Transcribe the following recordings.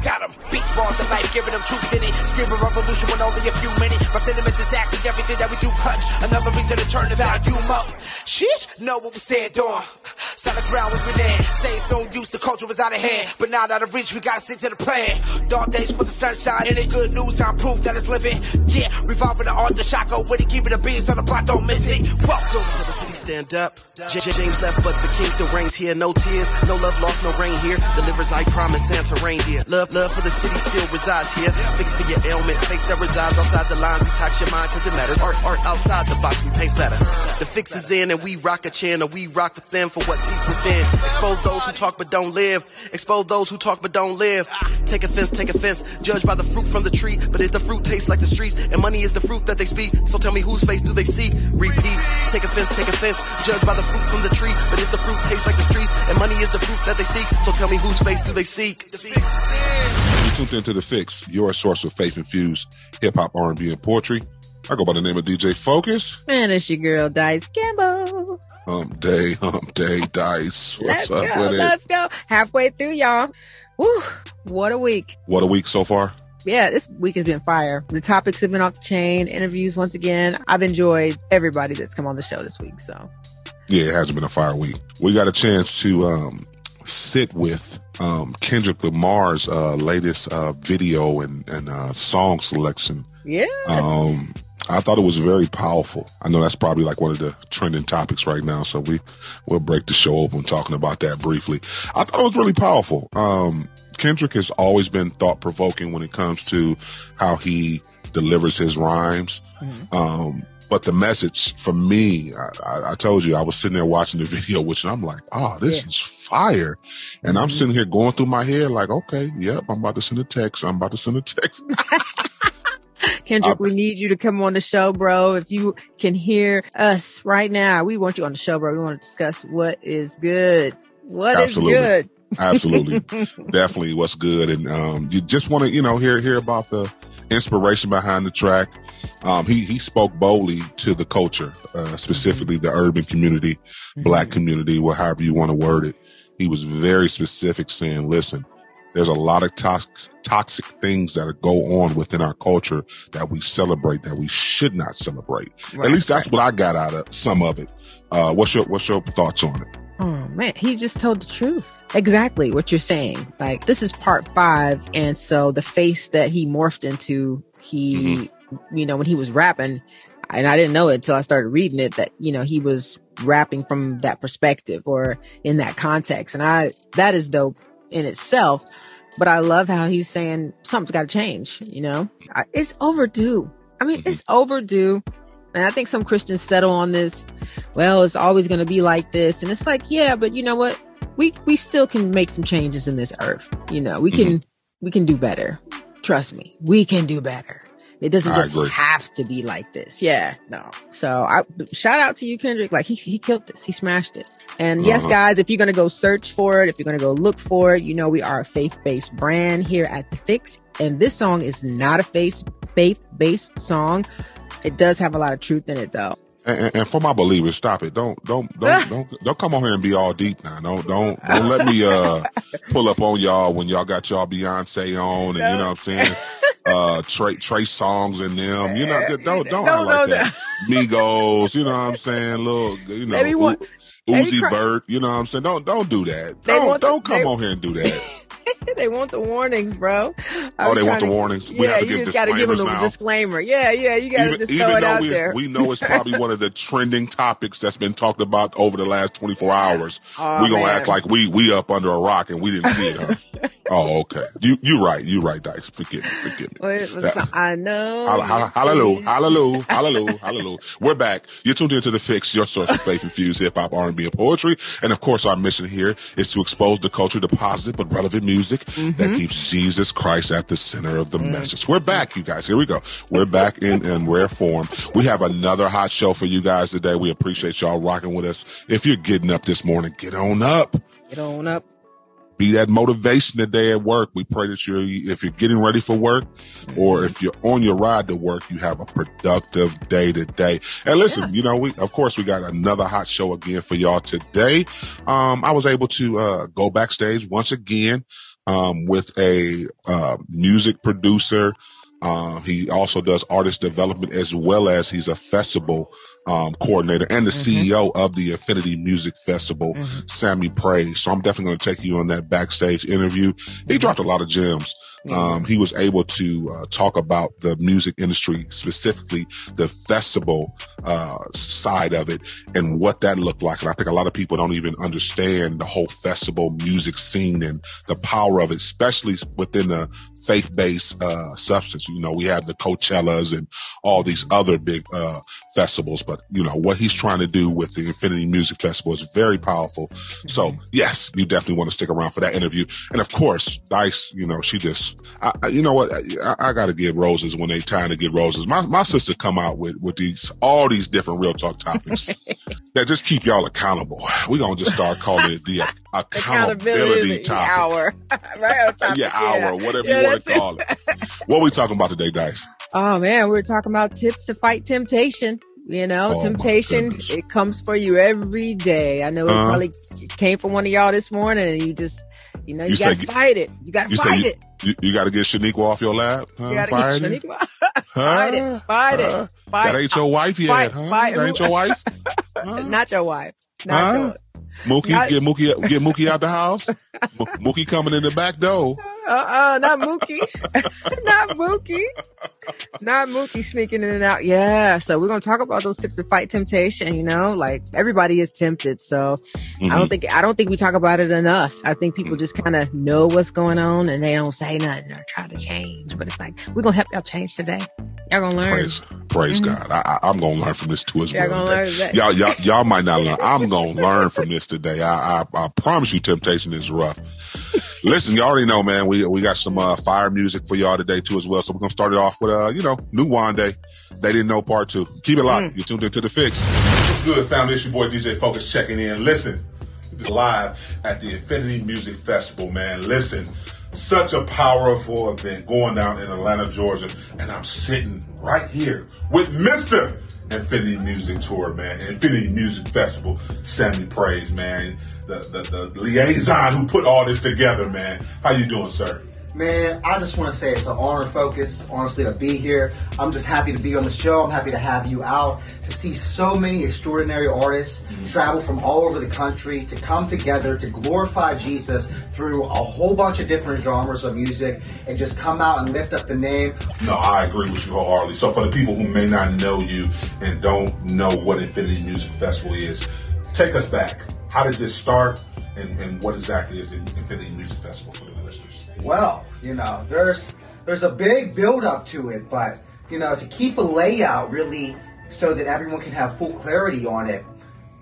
Got him. Beats, bars, and life, giving them truth in it. Screaming revolution when only a few minutes. My sentiments exactly everything that we do touch. Another reason to turn the volume up. Sheesh, know what we stand on. Solid ground we been in. Say it's no use, the culture was out of hand. But now out of reach, we gotta stick to the plan. Dark days with the sunshine in it. Good news, I'm proof that it's living. Yeah, revolving the art, the shotgun with it. Keeping the beats on the block, don't miss it. Welcome to the city, stand up. J- James left, but the king still reigns here. No tears, no love lost, no rain here. Delivers, I promise, Santa rain here. Love, love for the city still resides here. Fix for your ailment, faith that resides outside the lines. Detox your mind, cause it matters. Art, art outside the box, we paint better. The fix is in, and we rock a channel. We rock with them for what's deep within. Expose those who talk but don't live. Expose those who talk but don't live. Take offense, take offense. Judge by the fruit from the tree. But if the fruit tastes like the streets, and money is the fruit that they speak, so tell me whose face do they see? Repeat. Take offense, take offense. Judge by the fruit from the tree. But if the fruit tastes like the streets, and money is the fruit that they seek, so tell me whose face do they seek? You tuned into the Fix, your source of faith infused hip hop, R and B, and poetry. I go by the name of DJ Focus. And it's your girl Dice Gamble. Hump day, hump day, dice. What's Let's up go. with it? Let's go. Halfway through, y'all. Woo! What a week. What a week so far. Yeah, this week has been fire. The topics have been off the chain. Interviews once again. I've enjoyed everybody that's come on the show this week. So Yeah, it has been a fire week. We got a chance to um, sit with um, Kendrick Lamar's uh, latest uh, video and, and uh, song selection. yeah, Um, I thought it was very powerful. I know that's probably like one of the trending topics right now. So we, we'll break the show open talking about that briefly. I thought it was really powerful. Um, Kendrick has always been thought provoking when it comes to how he delivers his rhymes. Um, but the message for me, I, I, told you, I was sitting there watching the video, which I'm like, oh, this Yeah. is fire. And I'm sitting here going through my head like, okay, yep, I'm about to send a text. I'm about to send a text. Kendrick, uh, we need you to come on the show, bro. If you can hear us right now, we want you on the show, bro. We want to discuss what is good. What is Absolutely. good? Absolutely. Definitely what's good. And, um, you just want to, you know, hear, hear about the inspiration behind the track. Um, he, he spoke boldly to the culture, uh, specifically the urban community, black community, or however you want to word it. He was very specific saying, listen, there's a lot of toxic, toxic things that go on within our culture that we celebrate that we should not celebrate. Right, At least that's what I got out of some of it. Uh, what's your, what's your thoughts on it? Oh man, he just told the truth. Exactly what you're saying. Like this is part five. And so the face that he morphed into, he, you know, when he was rapping, and I didn't know it until I started reading it that, you know, he was rapping from that perspective or in that context. And I, that is dope in itself. But I love how he's saying something's got to change, you know, it's overdue. I mean, it's mm-hmm. overdue. And I think some Christians settle on this. Well, it's always going to be like this. And it's like, yeah, but you know what? We, we still can make some changes in this earth. You know, we can, mm-hmm. we can do better. Trust me, we can do better. It doesn't just have to be like this. Yeah, no. So I shout out to you, Kendrick. Like he, he killed this. He smashed it. And yes, Uh-huh. guys, if you're going to go search for it, if you're going to go look for it, you know, we are a faith-based brand here at the fix. And this song is not a faith, faith-based song. It does have a lot of truth in it though. And, and- for my believers, stop it. Don't don't don't don't don't come on here and be all deep now. Don't don't don't let me uh pull up on y'all when y'all got y'all Beyonce on and you know what I'm saying. Uh, Trey Trey Songz and them. You know don't don't, Don't like know that. Migos. You know what I'm saying. Little you know. Maybe one- Uzi Vert, you know what I'm saying? Don't don't do that. Don't don't come they- on here and do that. they want the warnings, bro. Oh, they want trying the to- warnings. We yeah, have to you give just gotta give them disclaimers a now. disclaimer. Yeah, yeah, you gotta even, just even throw it though out we, there. we know it's probably one of the trending topics that's been talked about over the last 24 hours, Aw, we gonna man. act like we we up under a rock and we didn't see it. Huh? Oh, okay. You you right. You right, Dice. Forgive me. Forgive me. Well, it was- I know. Hallelujah, hallelujah, hallelujah, hallelujah. We're back. You're tuned into The Fix, your source of faith infused hip hop, R&B, and poetry. And of course, our mission here is to expose the culture to positive but relevant music mm-hmm. that keeps Jesus Christ at the center of the message. We're back, you guys. Here we go. We're back in, in rare form. We have another hot show for you guys today. We appreciate y'all rocking with us. If you're getting up this morning, get on up Get on up. Be that motivation today at work. We pray that you're, if you're getting ready for work or if you're on your ride to work, you have a productive day today. And listen, you know, we, of course, we got another hot show again for y'all today. Um, I was able to, uh, go backstage once again, um, with a, uh, music producer. Um, he also does artist development as well as he's a festival, um, coordinator and the CEO of the Infiniti Music Festival, Sammy Praise. So I'm definitely going to take you on that backstage interview. He dropped a lot of gems. Um, he was able to uh, talk about the music industry, specifically the festival uh, side of it, and what that looked like. And I think a lot of people don't even understand the whole festival music scene and the power of it, especially within the faith-based uh, substance. You know, we have the Coachellas and all these other big uh, festivals, but you know what he's trying to do with the Infiniti Music Festival is very powerful. So yes, you definitely want to stick around for that interview. And of course, Dice, you know, she just, I, I- you know what, I, I got to give roses when they time to get roses. My my sister come out with with these all these different real talk topics that just keep y'all accountable. We gonna just start calling it the accountability hour. right topic, Yeah, hour, whatever Yeah, you want to call it. What are we talking about today, Dice? Oh man, we we're talking about tips to fight temptation. You know, Oh, temptation, it comes for you every day. I know it Uh-huh. probably came from one of y'all this morning and you just, you know, you, You gotta say- fight it. You gotta You say fight it. you, you got to get Shaniqua off your lap? Huh? You gotta Fight get it? Shaniqua. fight Huh? it. Fight Huh? it. Fight That ain't your wife yet, fight- huh? fight that ain't your wife? Huh? Not your wife. Not Huh? yours. Mookie, Not- get Mookie, get Mookie out the house. Mo- Mookie coming in the back door. Uh-uh, not Mookie. not Mookie. Not Mookie sneaking in and out. Yeah. So we're going to talk about those tips to fight temptation, you know, like everybody is tempted. So I Mhm. don't think, I don't think we talk about it enough. I think people just kind of know what's going on and they don't say nothing or try to change, but it's like, we're going to help y'all change today. Y'all going to learn. Praise, praise God. I, I, I'm gonna learn from this too as Y'all well. Mm-hmm. gonna. Y'all, y'all, y'all might not learn. I'm gonna learn from this today. I, I, I promise you, temptation is rough. Listen, you already know, man. We we got some uh, fire music for y'all today too as well. So we're gonna start it off with uh, you know, New Wande. They didn't know part two. Keep it Mm. locked. You tuned into the fix. What's good, family? It's your boy DJ Focus checking in. Listen, live at the Infiniti Music Festival, man. Listen, such a powerful event going down in Atlanta, Georgia, and I'm sitting right here with Mr. Infiniti Music Tour, man. Infiniti Music Festival, Sammy Praise, man. The, the, the liaison who put all this together, man. How you doing, sir? Man, I just want to say it's an honor, focus, honestly, to be here. I'm just happy to be on the show. I'm happy to have you out to see so many extraordinary artists mm-hmm. travel from all over the country to come together to glorify Jesus through a whole bunch of different genres of music and just come out and lift up the name. No, I agree with you wholeheartedly. So for the people who may not know you and don't know what Infiniti Music Festival is, take us back. How did this start and, and what exactly is Infiniti Music Festival for the listeners? Well, you know, there's there's a big build up to it, but you know, to keep a layout really so that everyone can have full clarity on it,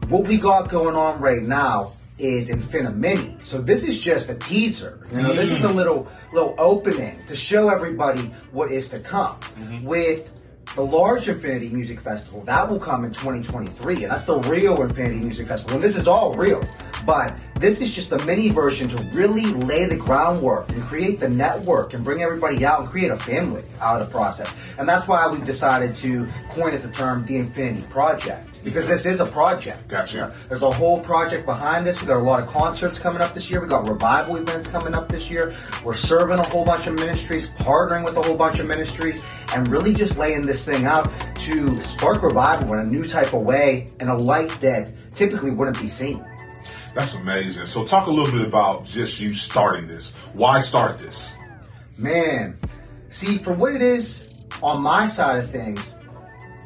what we got going on right now is Infinimini. So this is just a teaser. You know, this is a mm. little little opening to show everybody what is to come. Mm-hmm. With the large Infiniti Music Festival, that will come in 2023, and that's the real Infiniti Music Festival. And this is all real, but this is just a mini version to really lay the groundwork and create the network and bring everybody out and create a family out of the process. And that's why we've decided to coin it the term the Infiniti Project. Because this is a project. Gotcha. You know, there's a whole project behind this. We got a lot of concerts coming up this year. We got revival events coming up this year. We're serving a whole bunch of ministries, partnering with a whole bunch of ministries, and really just laying this thing out to spark revival in a new type of way in a light that typically wouldn't be seen. That's amazing. So talk a little bit about just you starting this. Why start this? Man, see, for what it is on my side of things,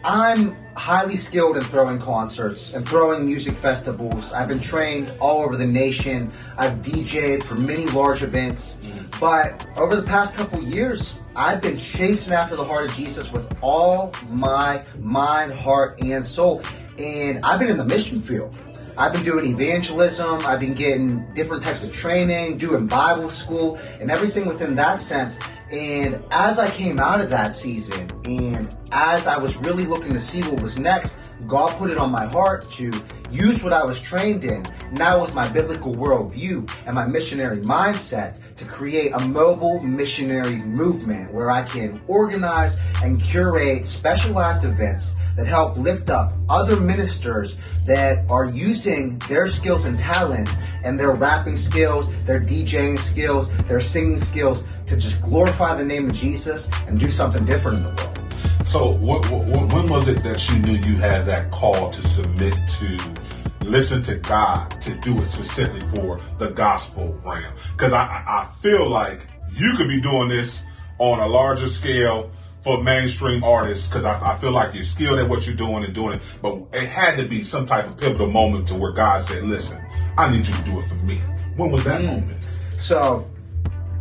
I'm highly skilled in throwing concerts and throwing music festivals. I've been trained all over the nation. I've DJed for many large events. Mm-hmm. But over the past couple years, I've been chasing after the heart of Jesus with all my mind, heart, and soul. And I've been in the mission field. I've been doing evangelism, I've been getting different types of training, doing Bible school, and everything within that sense. And as I came out of that season, and as I was really looking to see what was next, God put it on my heart to use what I was trained in, now with my biblical worldview and my missionary mindset, to create a mobile missionary movement where I can organize and curate specialized events that help lift up other ministers that are using their skills and talents and their rapping skills, their DJing skills, their singing skills to just glorify the name of Jesus and do something different in the world. So, what, what, when was it that you knew you had that call to submit to listen to God to do it specifically for the gospel realm? Because I, I feel like you could be doing this on a larger scale for mainstream artists because I, I, feel like you're skilled at what you're doing and doing it. But it had to be some type of pivotal moment to where God said, "Listen, I need you to do it for me." When was that mm. moment? So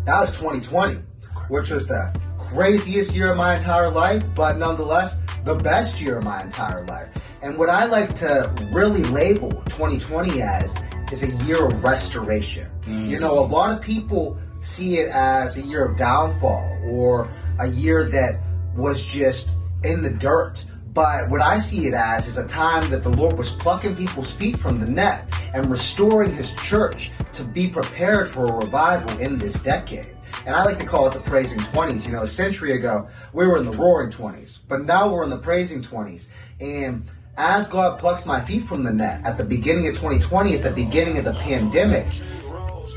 that was 2020, which was the craziest year of my entire life, but nonetheless the best year of my entire life. And what I like to really label 2020 as is a year of restoration. Mm. You know, a lot of people see it as a year of downfall or a year that was just in the dirt. But what I see it as is a time that the Lord was plucking people's feet from the net and restoring his church to be prepared for a revival in this decade. And I like to call it the praising 20s. You know, a century ago, we were in the roaring 20s, but now we're in the praising 20s. And as God plucks my feet from the net at the beginning of 2020, at the beginning of the pandemic,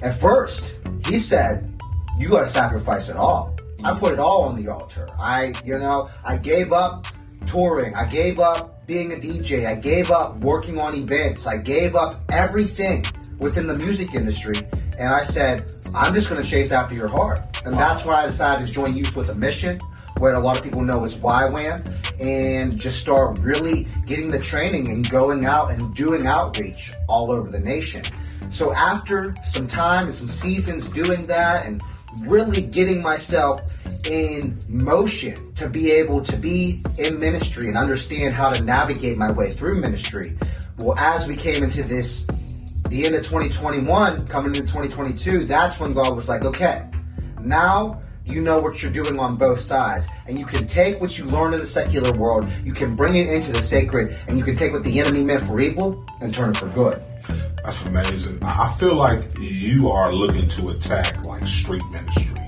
at first, he said, You got to sacrifice it all. I put it all on the altar. I, you know, I gave up touring. I gave up being a DJ. I gave up working on events. I gave up everything within the music industry. And I said, I'm just going to chase after your heart. And that's why I decided to join Youth with a Mission, what a lot of people know as YWAM, and just start really getting the training and going out and doing outreach all over the nation. So after some time and some seasons doing that and really getting myself in motion to be able to be in ministry and understand how to navigate my way through ministry. Well, as we came into this, the end of 2021, coming into 2022, that's when God was like, okay, now you know what you're doing on both sides. And you can take what you learn in the secular world, you can bring it into the sacred, and you can take what the enemy meant for evil and turn it for good. That's amazing. I feel like you are looking to attack like street ministry.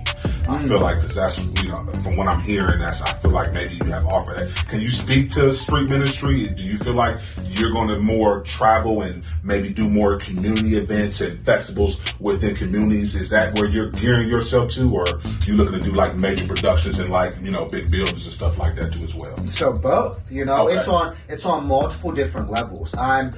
I feel like that's you know from what I'm hearing, that's I feel like maybe you have offered that. Can you speak to street ministry? Do you feel like you're going to more travel and maybe do more community events and festivals within communities? Is that where you're gearing yourself to, or you looking to do like major productions and like you know big buildings and stuff like that too as well? So both, you know, okay. it's on it's on multiple different levels. I'm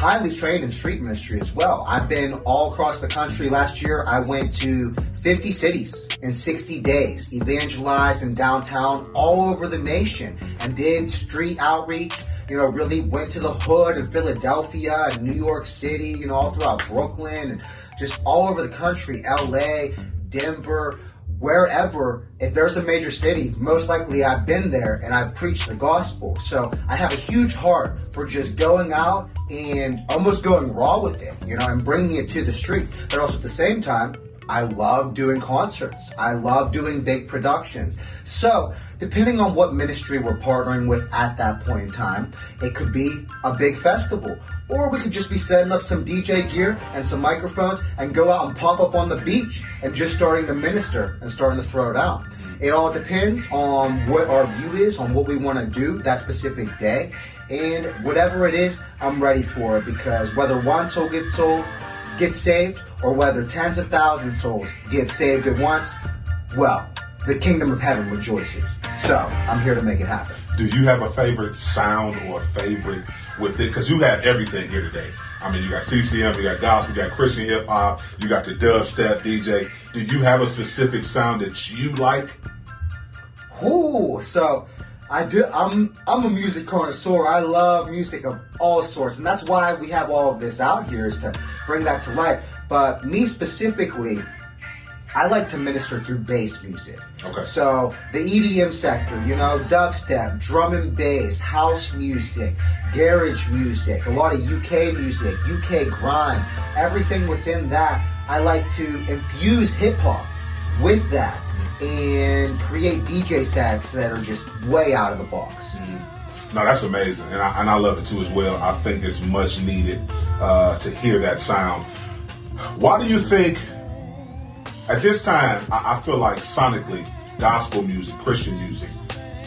highly trained in street ministry as well. I've been all across the country. Last year, I went to 50 cities in 60 days, evangelized in downtown all over the nation, and did street outreach. You know, really went to the hood in Philadelphia and New York City, you know, all throughout Brooklyn and just all over the country, LA, Denver, wherever, if there's a major city, most likely I've been there and I've preached the gospel. So I have a huge heart for just going out and almost going raw with it, you know, and bringing it to the streets. But also at the same time, I love doing concerts. I love doing big productions. So, depending on what ministry we're partnering with at that point in time, it could be a big festival. Or we could just be setting up some DJ gear and some microphones and go out and pop up on the beach and just starting to minister and starting to throw it out. It all depends on what our view is, on what we want to do that specific day. And whatever it is, I'm ready for it because whether one soul gets sold get saved or whether tens of thousands souls get saved at once, well, the kingdom of heaven rejoices. So I'm here to make it happen. Do you have a favorite sound or favorite with it? Because you have everything here today. I mean, you got CCM, you got gospel, you got Christian hip hop, you got the dubstep DJs. Do you have a specific sound that you like? Ooh, so I do. I'm I'm a music connoisseur. I love music of all sorts, and that's why we have all of this out here is to bring that to life. But me specifically, I like to minister through bass music. Okay. So the EDM sector, you know, dubstep, drum and bass, house music, garage music, a lot of UK music, UK grime, everything within that. I like to infuse hip hop with that and create DJ sets that are just way out of the box. No, that's amazing, and I, and I love it too as well. I think it's much needed uh, to hear that sound. Why do you think at this time I, I feel like sonically gospel music, Christian music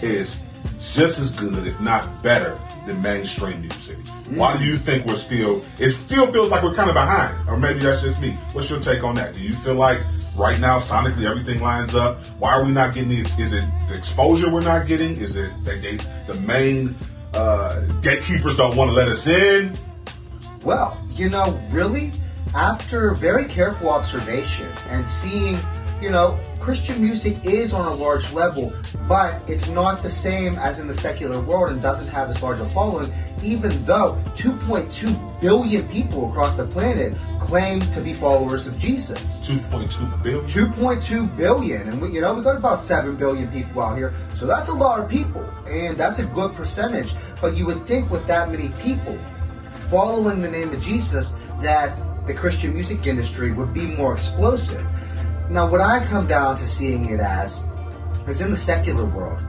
is just as good, if not better, than mainstream music? Why do you think we're still? It still feels like we're kind of behind, or maybe that's just me. What's your take on that? Do you feel like right now sonically everything lines up? Why are we not getting? Is it the exposure we're not getting? Is it that they the main uh, gatekeepers don't want to let us in? Well, you know, really, after very careful observation and seeing, you know, Christian music is on a large level, but it's not the same as in the secular world and doesn't have as large a following, even though 2.2 billion people across the planet claim to be followers of Jesus. Two point two billion. 2.2 billion and we you know we got about 7 billion people out here so that's a lot of people and that's a good percentage but you would think with that many people following the name of jesus that the christian music industry would be more explosive now what i come down to seeing it as is in the secular world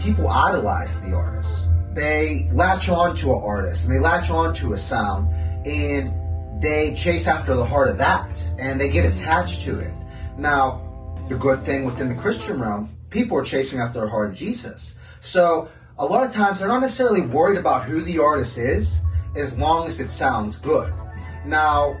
people idolize the artists they latch on to an artist and they latch on to a sound and they chase after the heart of that and they get attached to it. Now, the good thing within the Christian realm, people are chasing after the heart of Jesus. So, a lot of times they're not necessarily worried about who the artist is as long as it sounds good. Now,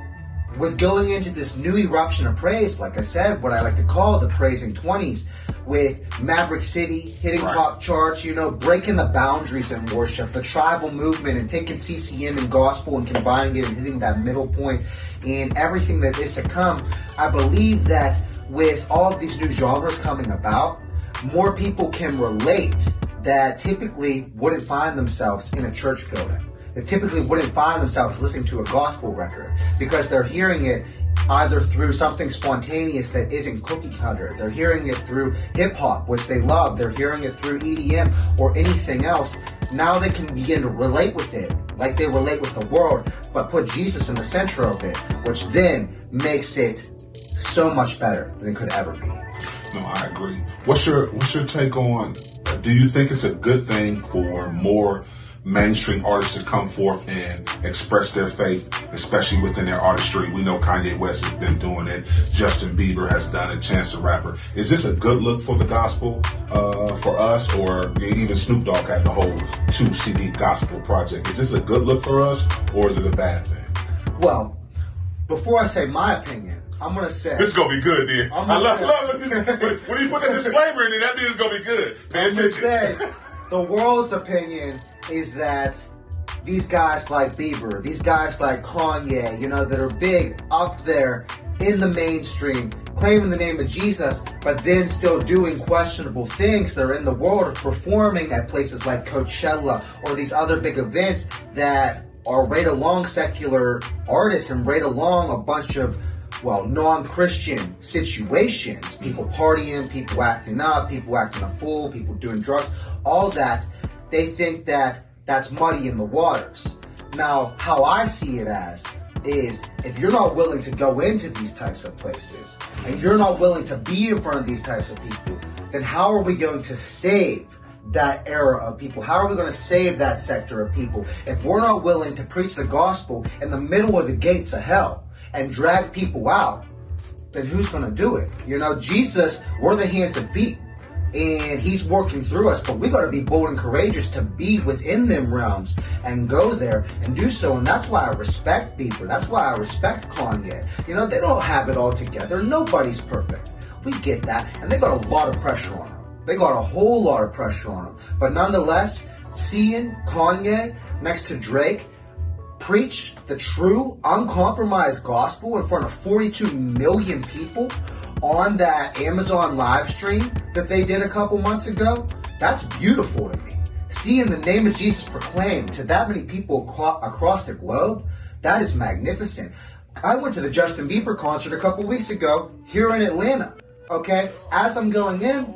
with going into this new eruption of praise, like I said, what I like to call the praising 20s, with Maverick City hitting Right. top charts, you know, breaking the boundaries in worship, the tribal movement, and taking CCM and gospel and combining it and hitting that middle point and everything that is to come. I believe that with all of these new genres coming about, more people can relate that typically wouldn't find themselves in a church building. That typically wouldn't find themselves listening to a gospel record because they're hearing it either through something spontaneous that isn't cookie cutter. They're hearing it through hip hop, which they love. They're hearing it through EDM or anything else. Now they can begin to relate with it like they relate with the world, but put Jesus in the center of it, which then makes it so much better than it could ever be. No, I agree. What's your What's your take on? Do you think it's a good thing for more mainstream artists to come forth and express their faith, especially within their artistry? We know Kanye West has been doing it. Justin Bieber has done it. Chance the Rapper. Is this a good look for the gospel uh, for us, or even Snoop Dogg had the whole two CD gospel project? Is this a good look for us, or is it a bad thing? Well, before I say my opinion, I'm gonna say This is gonna be good, then. I'm gonna love, say- love this. When you put that disclaimer in there, that means it's gonna be good. Pay I'm attention. the world's opinion is that these guys like Bieber, these guys like Kanye, you know, that are big up there in the mainstream, claiming the name of Jesus, but then still doing questionable things that are in the world performing at places like Coachella or these other big events that are right along secular artists and right along a bunch of well, non-Christian situations, people partying, people acting up, people acting a fool, people doing drugs, all that, they think that that's muddy in the waters. Now, how I see it as is if you're not willing to go into these types of places and you're not willing to be in front of these types of people, then how are we going to save that era of people? How are we going to save that sector of people if we're not willing to preach the gospel in the middle of the gates of hell and drag people out? Then who's going to do it? You know, Jesus, we're the hands and feet, and He's working through us, but we got to be bold and courageous to be within them realms and go there and do so. And that's why I respect Bieber. That's why I respect Kanye. You know, they don't have it all together. Nobody's perfect. We get that, and they got a lot of pressure on them. They got a whole lot of pressure on them. But nonetheless, seeing Kanye next to Drake preach the true, uncompromised gospel in front of 42 million people on that Amazon live stream that they did a couple months ago, that's beautiful to me. Seeing the name of Jesus proclaimed to that many people across the globe, that is magnificent. I went to the Justin Bieber concert a couple weeks ago here in Atlanta. Okay, as I'm going in,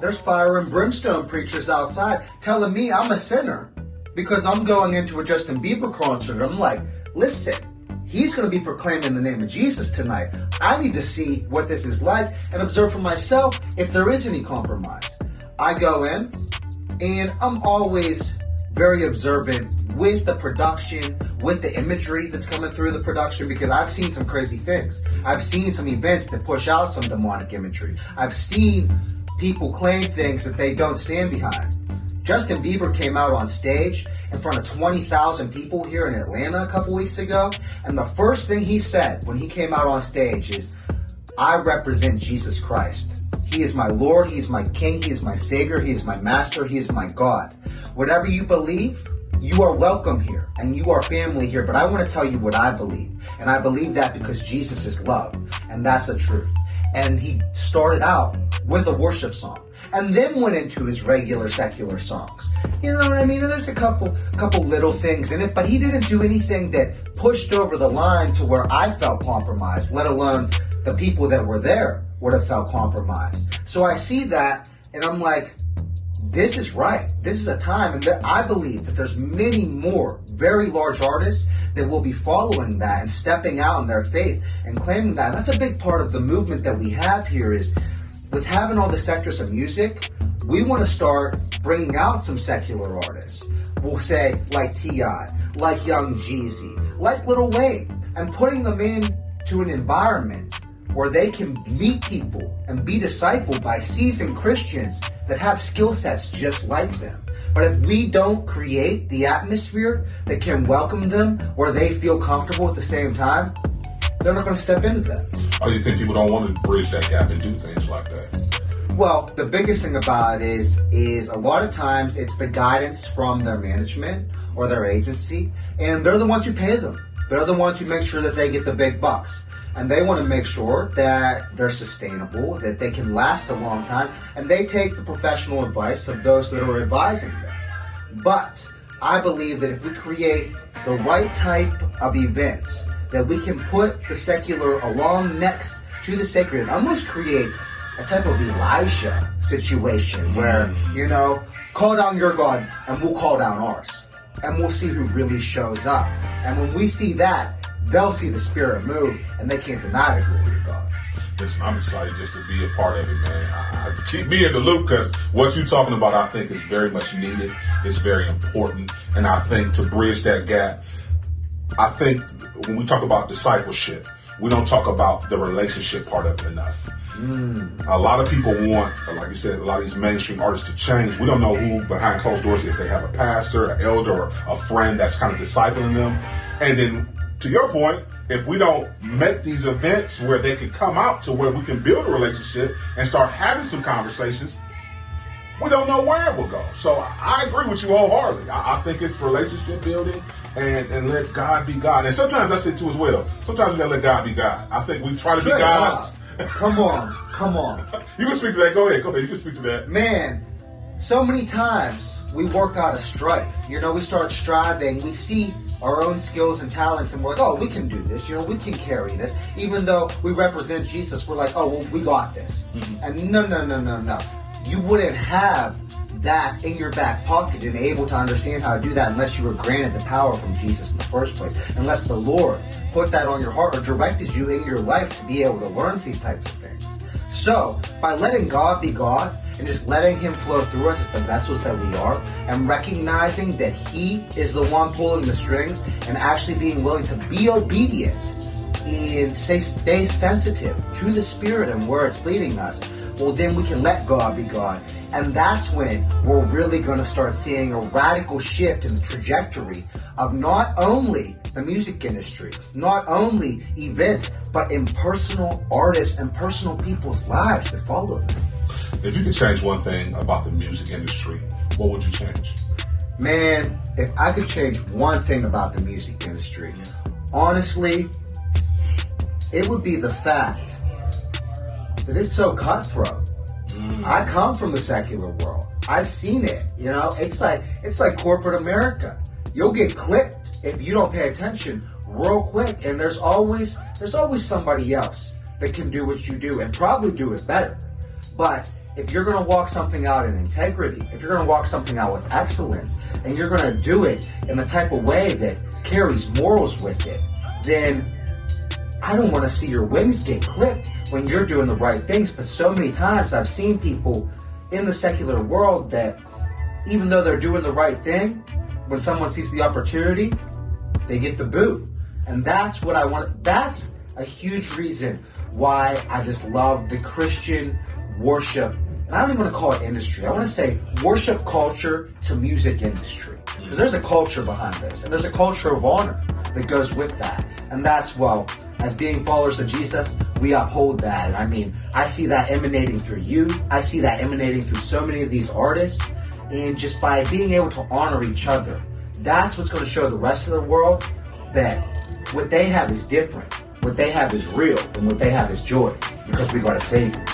there's fire and brimstone preachers outside telling me I'm a sinner because I'm going into a Justin Bieber concert. I'm like, listen, he's going to be proclaiming the name of Jesus tonight. I need to see what this is like and observe for myself if there is any compromise. I go in and I'm always very observant with the production, with the imagery that's coming through the production because I've seen some crazy things. I've seen some events that push out some demonic imagery. I've seen people claim things that they don't stand behind. Justin Bieber came out on stage in front of 20,000 people here in Atlanta a couple weeks ago, and the first thing he said when he came out on stage is, I represent Jesus Christ. He is my Lord, He is my King, He is my Savior, He is my Master, He is my God. Whatever you believe, you are welcome here and you are family here, but I want to tell you what I believe. And I believe that because Jesus is love, and that's the truth. And he started out with a worship song and then went into his regular secular songs. You know what I mean? And there's a couple couple little things in it, but he didn't do anything that pushed over the line to where I felt compromised, let alone the people that were there would have felt compromised. So I see that and I'm like, this is right. This is a time, and I believe that there's many more very large artists that will be following that and stepping out in their faith and claiming that. That's a big part of the movement that we have here. Is with having all the sectors of music, we want to start bringing out some secular artists. We'll say like T.I., like Young Jeezy, like Lil Wayne, and putting them into an environment where they can meet people and be discipled by seasoned Christians that have skill sets just like them. But if we don't create the atmosphere that can welcome them where they feel comfortable at the same time, they're not going to step into that. Or oh, you think people don't want to bridge that gap and do things like that? Well, the biggest thing about it is is a lot of times it's the guidance from their management or their agency, and they're the ones who pay them. They're the ones who make sure that they get the big bucks and they want to make sure that they're sustainable, that they can last a long time, and they take the professional advice of those that are advising them. But I believe that if we create the right type of events, that we can put the secular along next to the sacred, and almost create a type of Elijah situation where, mm. you know, call down your God and we'll call down ours. And we'll see who really shows up. And when we see that, they'll see the spirit move and they can't deny the glory of God. Listen, I'm excited just to be a part of it, man. I, I keep me in the loop because what you're talking about, I think, is very much needed. It's very important, and I think to bridge that gap, I think when we talk about discipleship, we don't talk about the relationship part of it enough. Mm. A lot of people want, like you said, a lot of these mainstream artists to change. We don't know who behind closed doors, if they have a pastor, an elder, or a friend that's kind of discipling them. And then to your point, if we don't make these events where they can come out to where we can build a relationship and start having some conversations, we don't know where it will go. So I agree with you wholeheartedly. I, I think it's relationship building and, and let God be God. And sometimes I say too as well. Sometimes we gotta let God be God. I think we try to Straight be gods. come on, come on. you can speak to that. Go ahead, go ahead. You can speak to that. Man, so many times we work out a strife. You know, we start striving. We see our own skills and talents and we're like, oh, we can do this, you know, we can carry this. Even though we represent Jesus, we're like, oh, well, we got this. Mm-hmm. And no, no, no, no, no. You wouldn't have that in your back pocket and able to understand how to do that unless you were granted the power from Jesus in the first place. Unless the Lord put that on your heart or directed you in your life to be able to learn these types of things. So, by letting God be God and just letting Him flow through us as the vessels that we are, and recognizing that He is the one pulling the strings, and actually being willing to be obedient and say, stay sensitive to the Spirit and where it's leading us, well, then we can let God be God. And that's when we're really going to start seeing a radical shift in the trajectory of not only the music industry, not only events, but in personal artists and personal people's lives that follow them. If you could change one thing about the music industry, what would you change? Man, if I could change one thing about the music industry, honestly, it would be the fact that it's so cutthroat. I come from the secular world. I've seen it. You know, it's like it's like corporate America. You'll get clipped if you don't pay attention real quick, and there's always there's always somebody else that can do what you do and probably do it better. But if you're going to walk something out in integrity, if you're going to walk something out with excellence, and you're going to do it in the type of way that carries morals with it, then I don't want to see your wings get clipped when you're doing the right things. But so many times I've seen people in the secular world that even though they're doing the right thing, when someone sees the opportunity, they get the boot. And that's what I want. That's a huge reason why I just love the Christian worship. And I don't even want to call it industry. I want to say worship culture to music industry. Mm. Because there's a culture behind this. And there's a culture of honor that goes with that. And that's, well, as being followers of Jesus, we uphold that. And I mean, I see that emanating through you. I see that emanating through so many of these artists. And just by being able to honor each other, that's what's going to show the rest of the world that what they have is different. What they have is real, and what they have is joy because we got a Savior.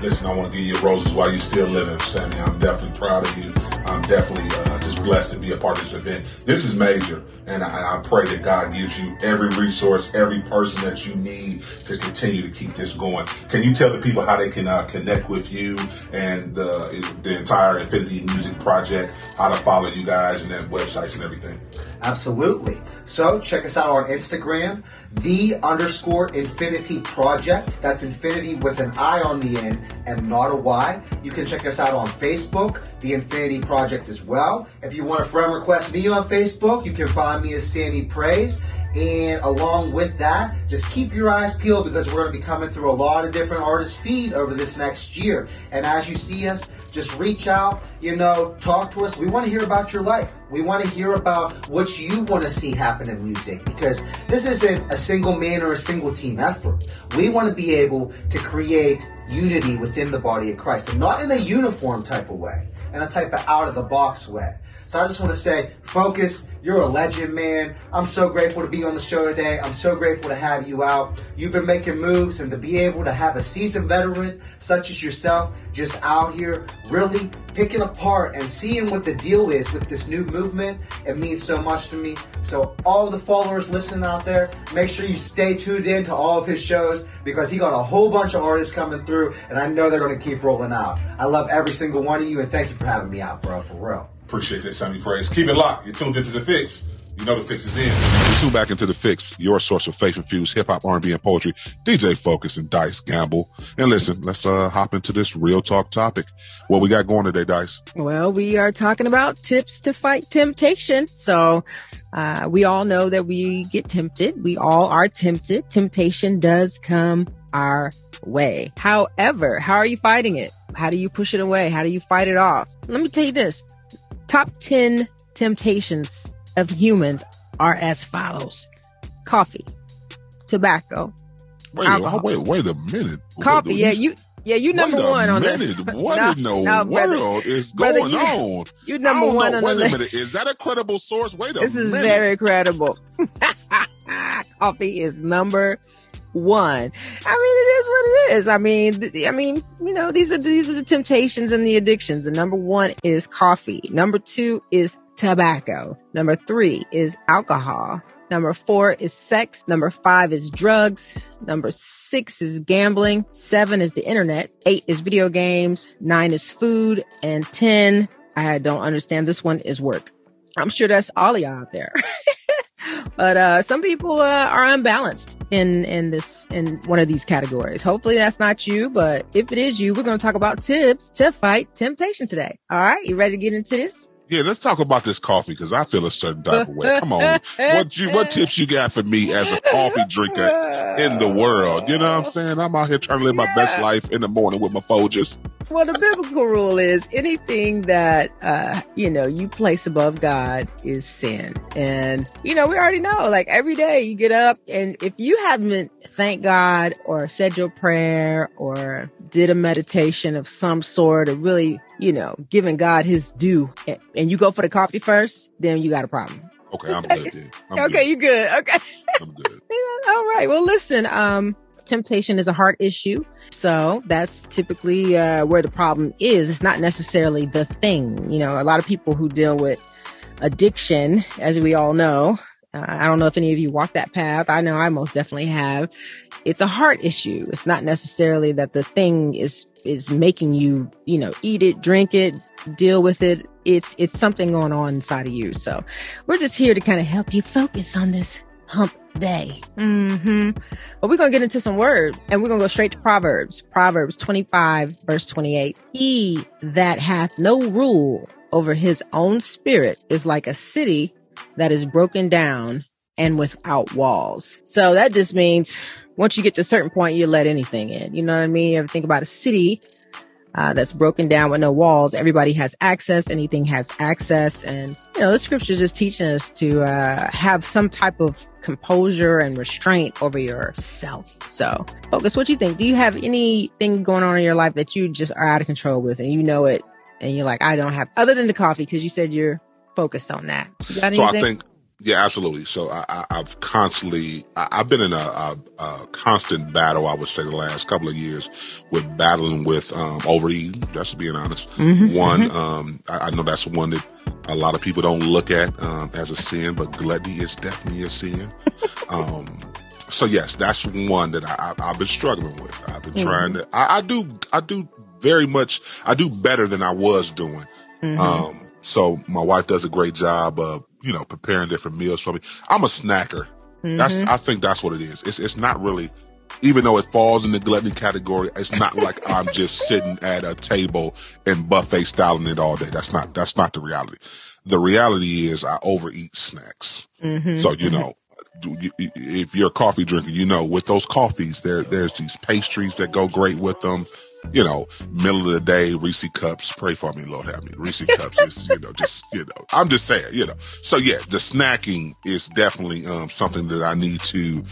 Listen, I want to give you roses while you're still living, Sammy. I'm definitely proud of you. I'm definitely uh, just blessed to be a part of this event. This is major, and I, I, pray that God gives you every resource, every person that you need to continue to keep this going. Can you tell the people how they can uh, connect with you and the, the entire Infiniti Music Project, how to follow you guys and their websites and everything? Absolutely. So check us out on Instagram, the underscore infiniti project. That's infiniti with an I on the end and not a Y. You can check us out on Facebook, the Infiniti Project as well. If you want a friend request me on Facebook, you can find me as Sammy Praise. And along with that, just keep your eyes peeled because we're going to be coming through a lot of different artist feed over this next year. And as you see us, just reach out, you know, talk to us. We want to hear about your life. We want to hear about what you want to see happen in music because this isn't a single man or a single team effort. We want to be able to create unity within the body of Christ and not in a uniform type of way, in a type of out of the box way. So I just want to say, focus. You're a legend, man. I'm so grateful to be on the show today. I'm so grateful to have you out. You've been making moves, and to be able to have a seasoned veteran such as yourself just out here really picking apart and seeing what the deal is with this new movement, it means so much to me. So all the followers listening out there, make sure you stay tuned in to all of his shows because he got a whole bunch of artists coming through, and I know they're going to keep rolling out. I love every single one of you, and thank you for having me out, bro, for real. Appreciate that, Sammy Praise. Keep it locked. You're tuned into the fix. You know the fix is in. You tune back into the fix, your source of faith-infused hip hop, R&B, and poetry. DJ Focus and Dice Gamble. And listen, let's uh, hop into this real talk topic. What we got going today, Dice? Well, we are talking about tips to fight temptation. So uh, we all know that we get tempted. We all are tempted. Temptation does come our way. However, how are you fighting it? How do you push it away? How do you fight it off? Let me tell you this top 10 temptations of humans are as follows coffee, tobacco. Wait, alcohol. wait, wait a minute. Coffee, wait, yeah, you. Yeah, you number one on minute. the What no, in the no, world brother, is going you, on? You number one know. on wait the a minute. Is that a credible source? Wait a this minute. This is very credible. Coffee is number one. I mean, it is what it is. I mean, I mean, you know, these are these are the temptations and the addictions. And number one is coffee. Number two is tobacco. Number three is alcohol. Number four is sex. Number five is drugs. Number six is gambling. Seven is the internet. Eight is video games. Nine is food. And 10, I don't understand. This one is work. I'm sure that's all y'all out there. but uh, some people uh, are unbalanced in in this in one of these categories. Hopefully that's not you, but if it is you, we're going to talk about tips to fight temptation today. All right, you ready to get into this? Yeah, let's talk about this coffee because I feel a certain type of way. Come on, what you what tips you got for me as a coffee drinker in the world? You know what I'm saying? I'm out here trying to live my best life in the morning with my Folgers. Well, the biblical rule is anything that uh, you know you place above God is sin, and you know we already know. Like every day you get up, and if you haven't thanked God or said your prayer or did a meditation of some sort, or really you know, giving God his due and you go for the coffee first, then you got a problem. Okay, I'm good then. I'm okay, good. you good. Okay. I'm good. All right. Well, listen, um, temptation is a heart issue. So that's typically uh, where the problem is. It's not necessarily the thing. You know, a lot of people who deal with addiction, as we all know, uh, I don't know if any of you walk that path. I know I most definitely have. It's a heart issue. It's not necessarily that the thing is is making you, you know, eat it, drink it, deal with it. It's it's something going on inside of you. So we're just here to kind of help you focus on this hump day. Mm-hmm. But we're gonna get into some words and we're gonna go straight to Proverbs. Proverbs 25, verse 28. He that hath no rule over his own spirit is like a city that is broken down and without walls. So that just means once you get to a certain point, you let anything in. You know what I mean? You ever think about a city uh, that's broken down with no walls? Everybody has access. Anything has access. And, you know, the scripture is just teaching us to uh, have some type of composure and restraint over yourself. So focus. What do you think? Do you have anything going on in your life that you just are out of control with and you know it? And you're like, I don't have, other than the coffee, because you said you're focused on that. so I think, yeah, absolutely. So I, have constantly, I, have been in a, a, a, constant battle. I would say the last couple of years with battling with um, overeating. Just being honest, mm-hmm, one, mm-hmm. Um, I, I, know that's one that a lot of people don't look at um, as a sin, but gluttony is definitely a sin. Um, so yes, that's one that I, have been struggling with. I've been mm-hmm. trying to. I, I, do. I do very much. I do better than I was doing. Mm-hmm. Um, so my wife does a great job of, you know, preparing different meals for me. I'm a snacker. Mm-hmm. That's, I think that's what it is. It's, it's not really, even though it falls in the gluttony category, it's not like I'm just sitting at a table and buffet styling it all day. That's not, that's not the reality. The reality is I overeat snacks. Mm-hmm. So, you know, if you're a coffee drinker, you know, with those coffees, there, there's these pastries that go great with them you know, middle of the day, Reese cups, pray for me, Lord have me. Reese cups is, you know, just, you know, I'm just saying, you know. So yeah, the snacking is definitely, um, something that I need to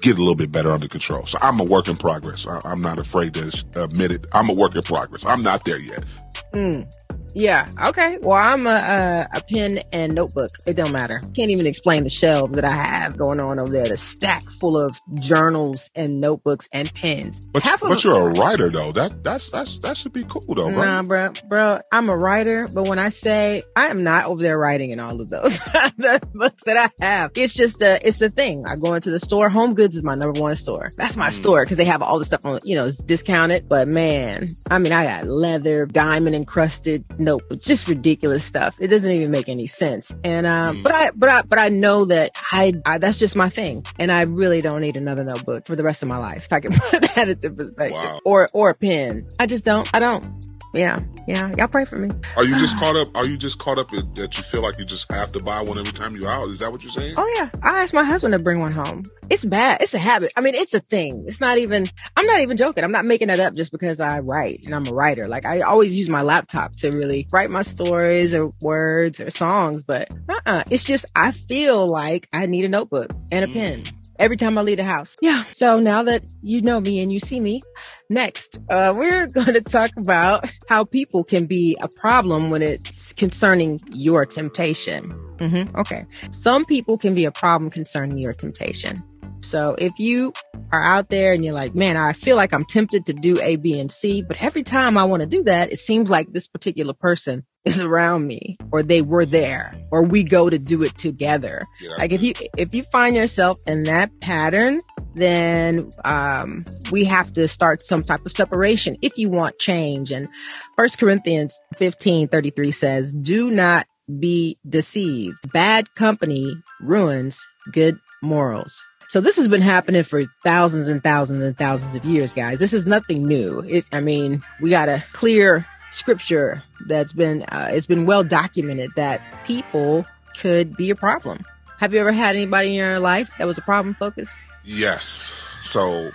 get a little bit better under control. So I'm a work in progress. I, am not afraid to admit it. I'm a work in progress. I'm not there yet. Mm. Yeah. Okay. Well, I'm a, a, a pen and notebook. It don't matter. Can't even explain the shelves that I have going on over there. The stack full of journals and notebooks and pens. But, Half but you're a writer though. That that's that's that should be cool though, bro. Nah, bro, bro. I'm a writer, but when I say I am not over there writing in all of those the books that I have, it's just a it's a thing. I go into the store. Home Goods is my number one store. That's my mm. store because they have all the stuff on. You know, it's discounted. But man, I mean, I got leather, diamond encrusted notebook, just ridiculous stuff. It doesn't even make any sense. And, um, but I, but I, but I know that I, I, that's just my thing. And I really don't need another notebook for the rest of my life. If I can put that into perspective wow. or, or a pen. I just don't, I don't yeah, yeah. Y'all pray for me. Are you just caught up? Are you just caught up in, that you feel like you just have to buy one every time you're out? Is that what you're saying? Oh yeah. I asked my husband to bring one home. It's bad. It's a habit. I mean, it's a thing. It's not even. I'm not even joking. I'm not making that up just because I write and I'm a writer. Like I always use my laptop to really write my stories or words or songs. But uh-uh. It's just I feel like I need a notebook and a mm. pen every time I leave the house. Yeah. So now that you know me and you see me, next, uh, we're going to talk about how people can be a problem when it's concerning your temptation. Mm-hmm. Okay. Some people can be a problem concerning your temptation. So if you are out there and you're like, man, I feel like I'm tempted to do A, B, and C, but every time I want to do that, it seems like this particular person is around me or they were there or we go to do it together. Yeah, like if you, if you find yourself in that pattern, then, um, we have to start some type of separation if you want change. And first Corinthians 15, 33 says, do not be deceived. Bad company ruins good morals. So this has been happening for thousands and thousands and thousands of years, guys. This is nothing new. It's, I mean, we got a clear scripture that's been uh, it's been well documented that people could be a problem. Have you ever had anybody in your life that was a problem focus? Yes. So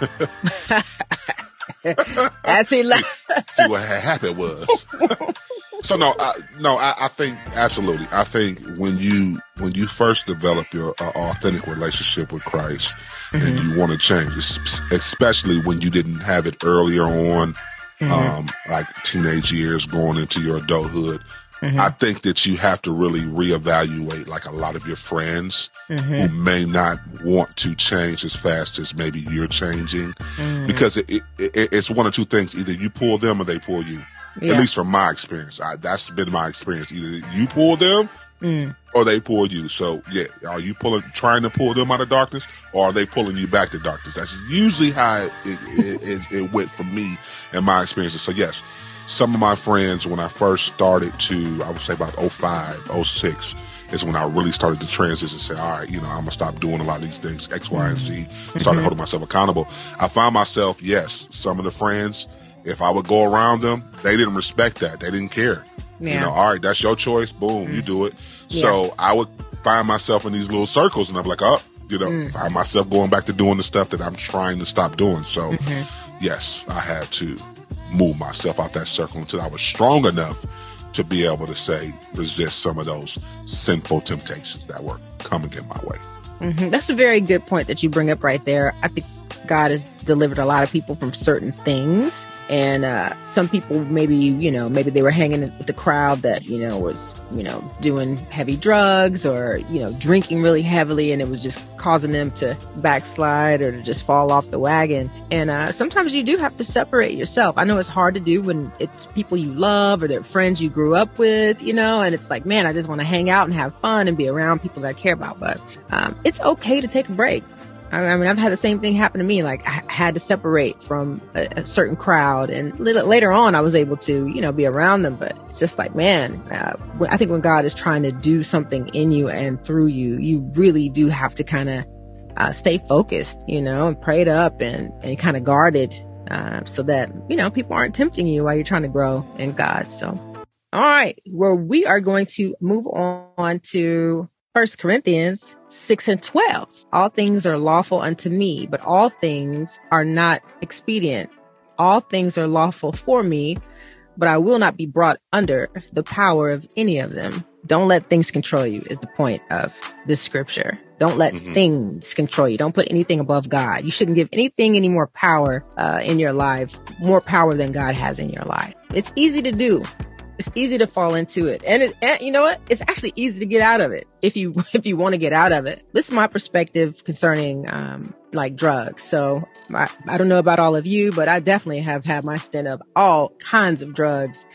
as he left, see, see what happened was. so no, I, no, I, I, think absolutely. I think when you when you first develop your uh, authentic relationship with Christ mm-hmm. and you want to change, especially when you didn't have it earlier on mm-hmm. um, like teenage years going into your adulthood. Mm-hmm. I think that you have to really reevaluate like a lot of your friends mm-hmm. who may not want to change as fast as maybe you're changing mm. because it, it, it, it's one or two things. Either you pull them or they pull you. Yeah. At least from my experience, I, that's been my experience. Either you pull them mm. or they pull you. So yeah, are you pulling, trying to pull them out of darkness, or are they pulling you back to darkness? That's usually how it, it, it, it went for me in my experiences. So yes, some of my friends, when I first started to, I would say about 05, 06, is when I really started to transition and say, all right, you know, I'm gonna stop doing a lot of these things, X, Y, and Z. Started mm-hmm. holding myself accountable. I found myself, yes, some of the friends, if I would go around them, they didn't respect that. They didn't care. Yeah. You know, all right, that's your choice. Boom, mm. you do it. So yeah. I would find myself in these little circles and I'm like, oh, you know, mm. find myself going back to doing the stuff that I'm trying to stop doing. So mm-hmm. yes, I had to move myself out that circle until I was strong enough to be able to say, resist some of those sinful temptations that were coming in my way. Mm-hmm. That's a very good point that you bring up right there. I think God has delivered a lot of people from certain things. And uh, some people maybe, you know, maybe they were hanging with the crowd that, you know, was, you know, doing heavy drugs or, you know, drinking really heavily and it was just causing them to backslide or to just fall off the wagon. And uh, sometimes you do have to separate yourself. I know it's hard to do when it's people you love or they're friends you grew up with, you know, and it's like, man, I just want to hang out and have fun and be around people that I care about. But um, it's okay to take a break. I mean, I've had the same thing happen to me. Like I had to separate from a, a certain crowd and later on I was able to, you know, be around them. But it's just like, man, uh, I think when God is trying to do something in you and through you, you really do have to kind of uh, stay focused, you know, and prayed up and, and kind of guarded uh, so that, you know, people aren't tempting you while you're trying to grow in God. So, all right. Well, we are going to move on to First Corinthians 6 and 12. All things are lawful unto me, but all things are not expedient. All things are lawful for me, but I will not be brought under the power of any of them. Don't let things control you is the point of this scripture. Don't let mm-hmm. things control you. Don't put anything above God. You shouldn't give anything any more power uh, in your life, more power than God has in your life. It's easy to do it's easy to fall into it. And, it, and you know what? It's actually easy to get out of it if you, if you want to get out of it. This is my perspective concerning, um, like drugs. So I, I don't know about all of you, but I definitely have had my stint of all kinds of drugs.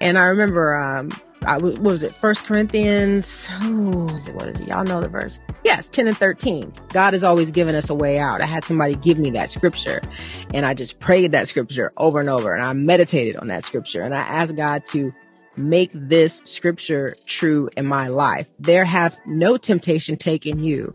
And I remember, um, I, what was it? First Corinthians. Oh, is it, what is it? Y'all know the verse. Yes, 10 and 13. God has always given us a way out. I had somebody give me that scripture and I just prayed that scripture over and over and I meditated on that scripture and I asked God to make this scripture true in my life. There have no temptation taken you,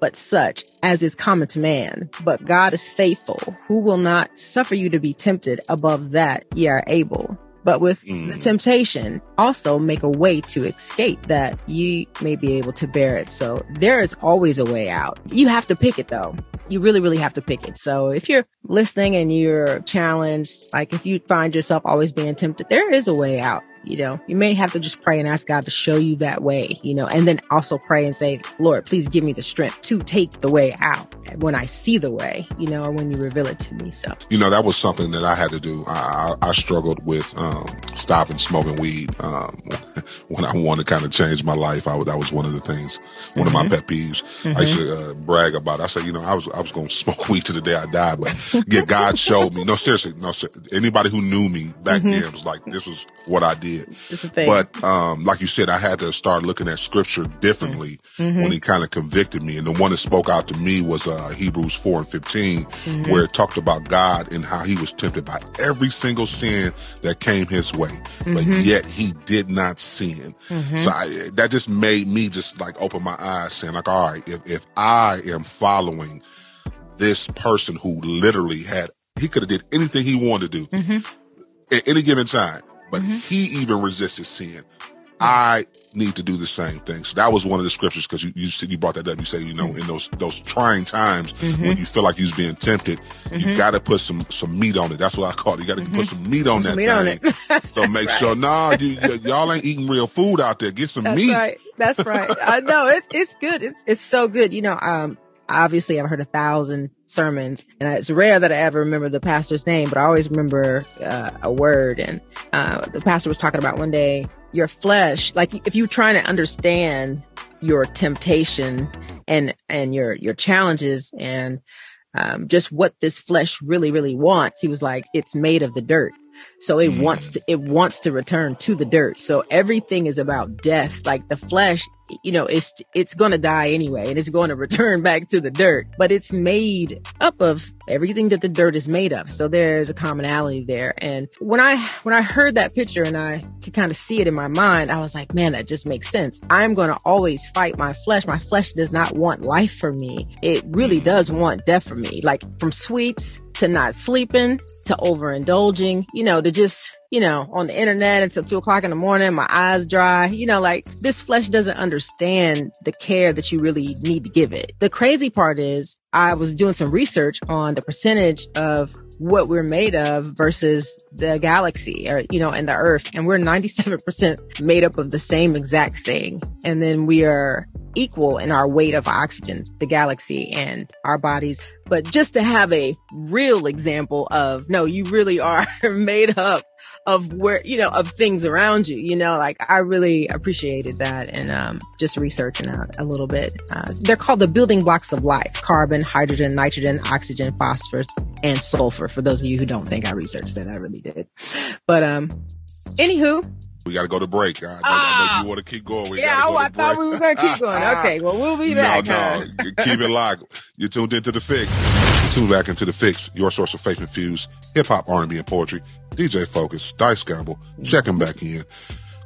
but such as is common to man. But God is faithful, who will not suffer you to be tempted above that ye are able. But with mm. the temptation, also make a way to escape that ye may be able to bear it. So there is always a way out. You have to pick it though. You really, really have to pick it. So if you're listening and you're challenged, like if you find yourself always being tempted, there is a way out. You know, you may have to just pray and ask God to show you that way, you know, and then also pray and say, Lord, please give me the strength to take the way out when I see the way, you know, or when you reveal it to me. So, you know, that was something that I had to do. I, I, I struggled with um, stopping smoking weed um, when I wanted to kind of change my life. I, that was one of the things, one mm-hmm. of my mm-hmm. pet peeves. Mm-hmm. I used to uh, brag about. It. I said, you know, I was I was going to smoke weed to the day I died, but yeah, God showed me. No, seriously, no. Anybody who knew me back mm-hmm. then was like, this is what I did did. But um, like you said, I had to start looking at scripture differently mm-hmm. when he kind of convicted me. And the one that spoke out to me was uh, Hebrews 4 and 15, mm-hmm. where it talked about God and how he was tempted by every single sin that came his way, mm-hmm. but yet he did not sin. Mm-hmm. So I, that just made me just like open my eyes saying like, all right, if, if I am following this person who literally had, he could have did anything he wanted to do mm-hmm. at any given time but mm-hmm. he even resisted sin. I need to do the same thing. So that was one of the scriptures because you, you said you brought that up. You say, you know, in those, those trying times mm-hmm. when you feel like you're being tempted, mm-hmm. you got to put some, some meat on it. That's what I call it. You got to mm-hmm. put some meat on that meat thing. On so make right. sure, nah, you, y'all ain't eating real food out there. Get some meat. That's meat. Right. That's right. I know it's, it's good. It's, it's so good. You know, um, obviously I've heard a thousand sermons and it's rare that I ever remember the pastor's name, but I always remember uh, a word. And uh, the pastor was talking about one day your flesh, like if you're trying to understand your temptation and, and your, your challenges and, um, just what this flesh really, really wants, he was like, it's made of the dirt. So it mm. wants to, it wants to return to the dirt. So everything is about death. Like the flesh you know, it's, it's going to die anyway and it's going to return back to the dirt, but it's made up of everything that the dirt is made of. So there's a commonality there. And when I, when I heard that picture and I could kind of see it in my mind, I was like, man, that just makes sense. I'm going to always fight my flesh. My flesh does not want life for me. It really does want death for me. Like from sweets to not sleeping to overindulging, you know, to just, you know, on the internet until two o'clock in the morning, my eyes dry, you know, like this flesh doesn't understand the care that you really need to give it. The crazy part is I was doing some research on the percentage of what we're made of versus the galaxy or, you know, and the earth. And we're 97% made up of the same exact thing. And then we are equal in our weight of oxygen, the galaxy and our bodies. But just to have a real example of, no, you really are made up of where, you know, of things around you, you know, like I really appreciated that and, um, just researching out a little bit. Uh, they're called the building blocks of life, carbon, hydrogen, nitrogen, oxygen, phosphorus, and sulfur. For those of you who don't think I researched that, I really did. But, um, anywho, we got to go to break. I know, ah, I know you want to keep going. We yeah, go I thought we were going to keep going. Okay, well, we'll be back. No, no, keep it locked. You're tuned into The Fix. You're tuned back into The Fix, your source of faith infused hip-hop, R&B, and poetry. DJ Focus, Dice Gamble, checking back in.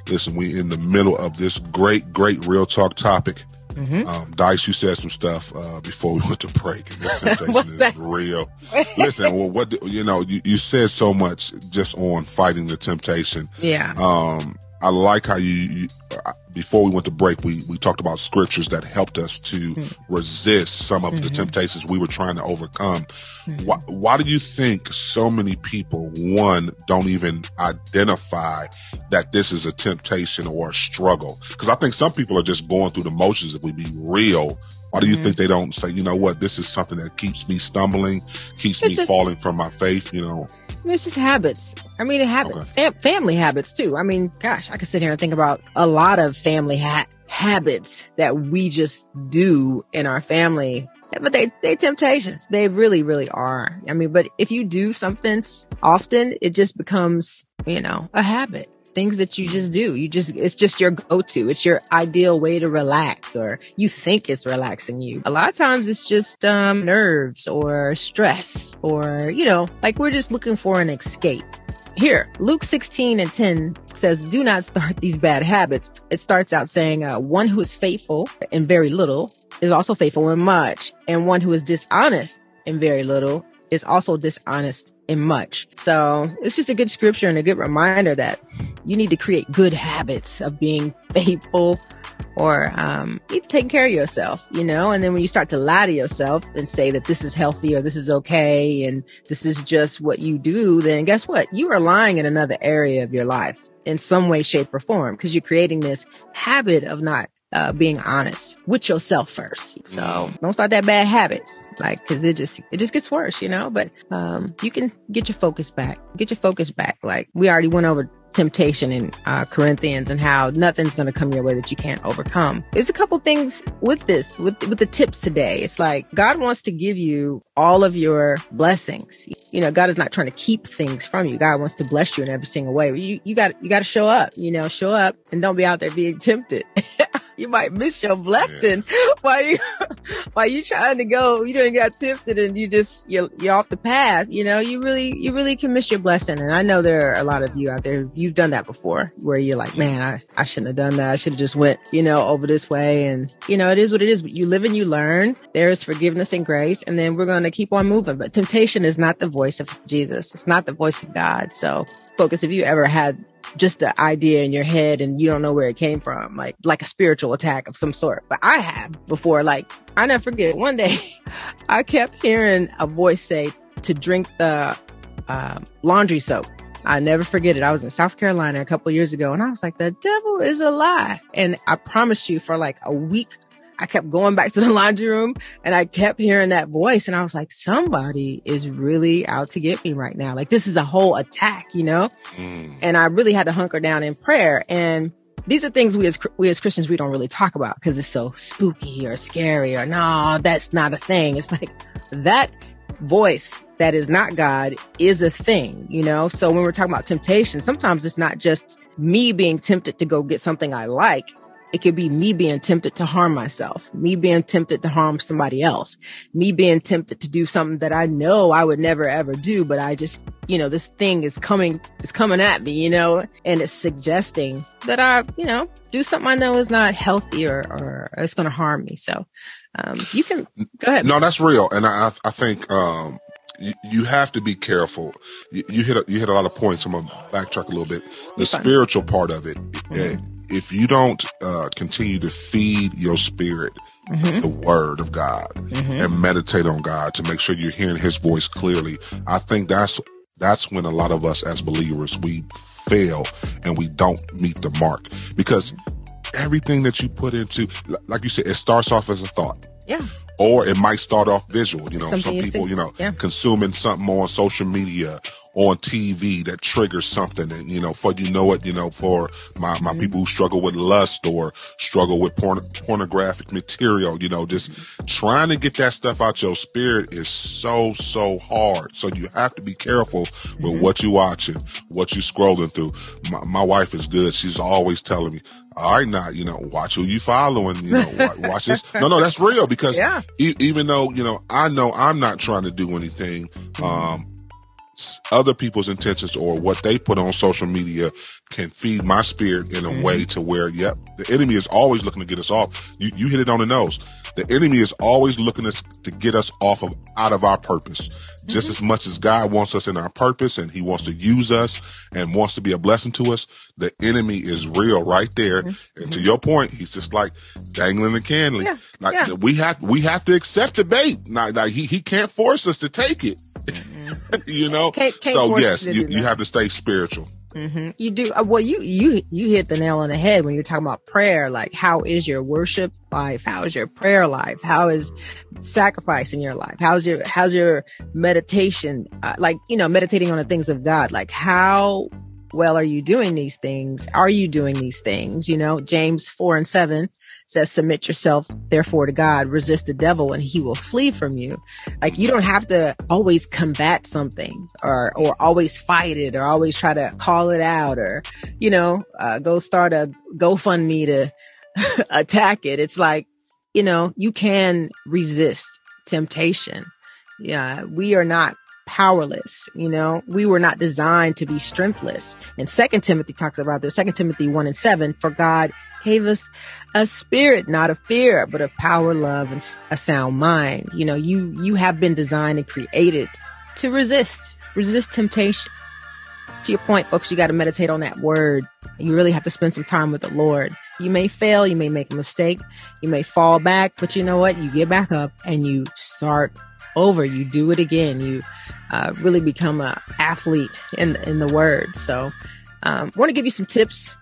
Listen, we in the middle of this great, great real talk topic. Mm-hmm. Um, Dice, you said some stuff uh, before we went to break, and this temptation is that? real. Listen, well, what you know, you, you said so much just on fighting the temptation. Yeah. Um, I like how you, you before we went to break, we, we talked about scriptures that helped us to mm-hmm. resist some of mm-hmm. the temptations we were trying to overcome. Mm-hmm. Why, why do you think so many people, one, don't even identify that this is a temptation or a struggle? Because I think some people are just going through the motions if we be real. Why do you mm-hmm. think they don't say, you know what, this is something that keeps me stumbling, keeps it's me just, falling from my faith, you know? It's just habits. I mean, it habits, okay. Fam- family habits too. I mean, gosh, I could sit here and think about a lot of family ha- habits that we just do in our family. But they, they temptations. They really, really are. I mean, but if you do something often, it just becomes, you know, a habit things that you just do. You just, it's just your go-to. It's your ideal way to relax or you think it's relaxing you. A lot of times it's just, um, nerves or stress or, you know, like we're just looking for an escape. Here, Luke 16 and 10 says, do not start these bad habits. It starts out saying, uh, one who is faithful in very little is also faithful in much. And one who is dishonest in very little is also dishonest in much. So it's just a good scripture and a good reminder that you need to create good habits of being faithful or um, even taking care of yourself, you know? And then when you start to lie to yourself and say that this is healthy or this is okay and this is just what you do, then guess what? You are lying in another area of your life in some way, shape, or form because you're creating this habit of not uh, being honest with yourself first. So don't start that bad habit, like, cause it just, it just gets worse, you know, but, um, you can get your focus back, get your focus back. Like we already went over temptation in uh, Corinthians and how nothing's going to come your way that you can't overcome. There's a couple things with this, with, with the tips today. It's like God wants to give you all of your blessings. You know, God is not trying to keep things from you. God wants to bless you in every single way. You, you got, you got to show up, you know, show up and don't be out there being tempted. You might miss your blessing yeah. while you while you trying to go. You don't got tempted and you just you're, you're off the path. You know, you really you really can miss your blessing. And I know there are a lot of you out there. You've done that before, where you're like, man, I I shouldn't have done that. I should have just went, you know, over this way. And you know, it is what it is. But you live and you learn. There is forgiveness and grace, and then we're going to keep on moving. But temptation is not the voice of Jesus. It's not the voice of God. So focus. If you ever had just the idea in your head and you don't know where it came from, like like a spiritual attack of some sort. But I have before. Like I never forget. One day, I kept hearing a voice say to drink the uh, laundry soap. I never forget it. I was in South Carolina a couple years ago, and I was like, "The devil is a lie." And I promise you, for like a week I kept going back to the laundry room and I kept hearing that voice. And I was like, somebody is really out to get me right now. Like this is a whole attack, you know? Mm. And I really had to hunker down in prayer. And these are things we as, we as Christians, we don't really talk about because it's so spooky or scary or no, that's not a thing. It's like that voice that is not God is a thing, you know? So when we're talking about temptation, sometimes it's not just me being tempted to go get something I like. It could be me being tempted to harm myself, me being tempted to harm somebody else, me being tempted to do something that I know I would never ever do, but I just, you know, this thing is coming, it's coming at me, you know, and it's suggesting that I, you know, do something I know is not healthy or, or it's going to harm me. So, um, you can go ahead. No, that's real. And I, I think, um, you, have to be careful. You, you, hit a, you hit a lot of points. I'm gonna backtrack a little bit. The spiritual part of it, mm-hmm if you don't uh, continue to feed your spirit mm-hmm. the word of God mm-hmm. and meditate on God to make sure you're hearing His voice clearly, I think that's that's when a lot of us as believers we fail and we don't meet the mark because everything that you put into, like you said, it starts off as a thought. Yeah. Or it might start off visual. You know, Something some people, you know, yeah. consuming something more on social media on TV that triggers something. And, you know, for you know it, you know, for my, my mm-hmm. people who struggle with lust or struggle with porn, pornographic material, you know, just trying to get that stuff out your spirit is so, so hard. So you have to be careful with mm-hmm. what you're watching, what you're scrolling through. My, my wife is good. She's always telling me, all right, now, you know, watch who you following, you know, watch, watch this. No, no, that's real because yeah. e- even though, you know, I know I'm not trying to do anything, mm-hmm. um, other people's intentions or what they put on social media can feed my spirit in a mm-hmm. way to where, yep, the enemy is always looking to get us off. You, you hit it on the nose. The enemy is always looking to get us off of out of our purpose. Mm-hmm. Just as much as God wants us in our purpose and he wants to use us and wants to be a blessing to us, the enemy is real right there. Mm-hmm. And to your point, he's just like dangling the candle. Yeah. Like yeah. we have, we have to accept the bait. He, he can't force us to take it. you know? Can't, can't so yes, you, you have to stay spiritual. Mm-hmm. You do uh, well. You you you hit the nail on the head when you're talking about prayer. Like, how is your worship life? How is your prayer life? How is sacrifice in your life? How's your how's your meditation? Uh, like, you know, meditating on the things of God. Like, how well are you doing these things? Are you doing these things? You know, James four and seven says, submit yourself therefore to God, resist the devil and he will flee from you. Like you don't have to always combat something or, or always fight it or always try to call it out or, you know, uh, go start a GoFundMe to attack it. It's like, you know, you can resist temptation. Yeah. We are not powerless. You know, we were not designed to be strengthless. And second Timothy talks about this, second Timothy one and seven, for God gave us a spirit, not a fear, but a power, love, and a sound mind. You know, you, you have been designed and created to resist, resist temptation. To your point, folks, you got to meditate on that word. You really have to spend some time with the Lord. You may fail. You may make a mistake. You may fall back, but you know what? You get back up and you start over. You do it again. You uh, really become a athlete in in the word. So, um, want to give you some tips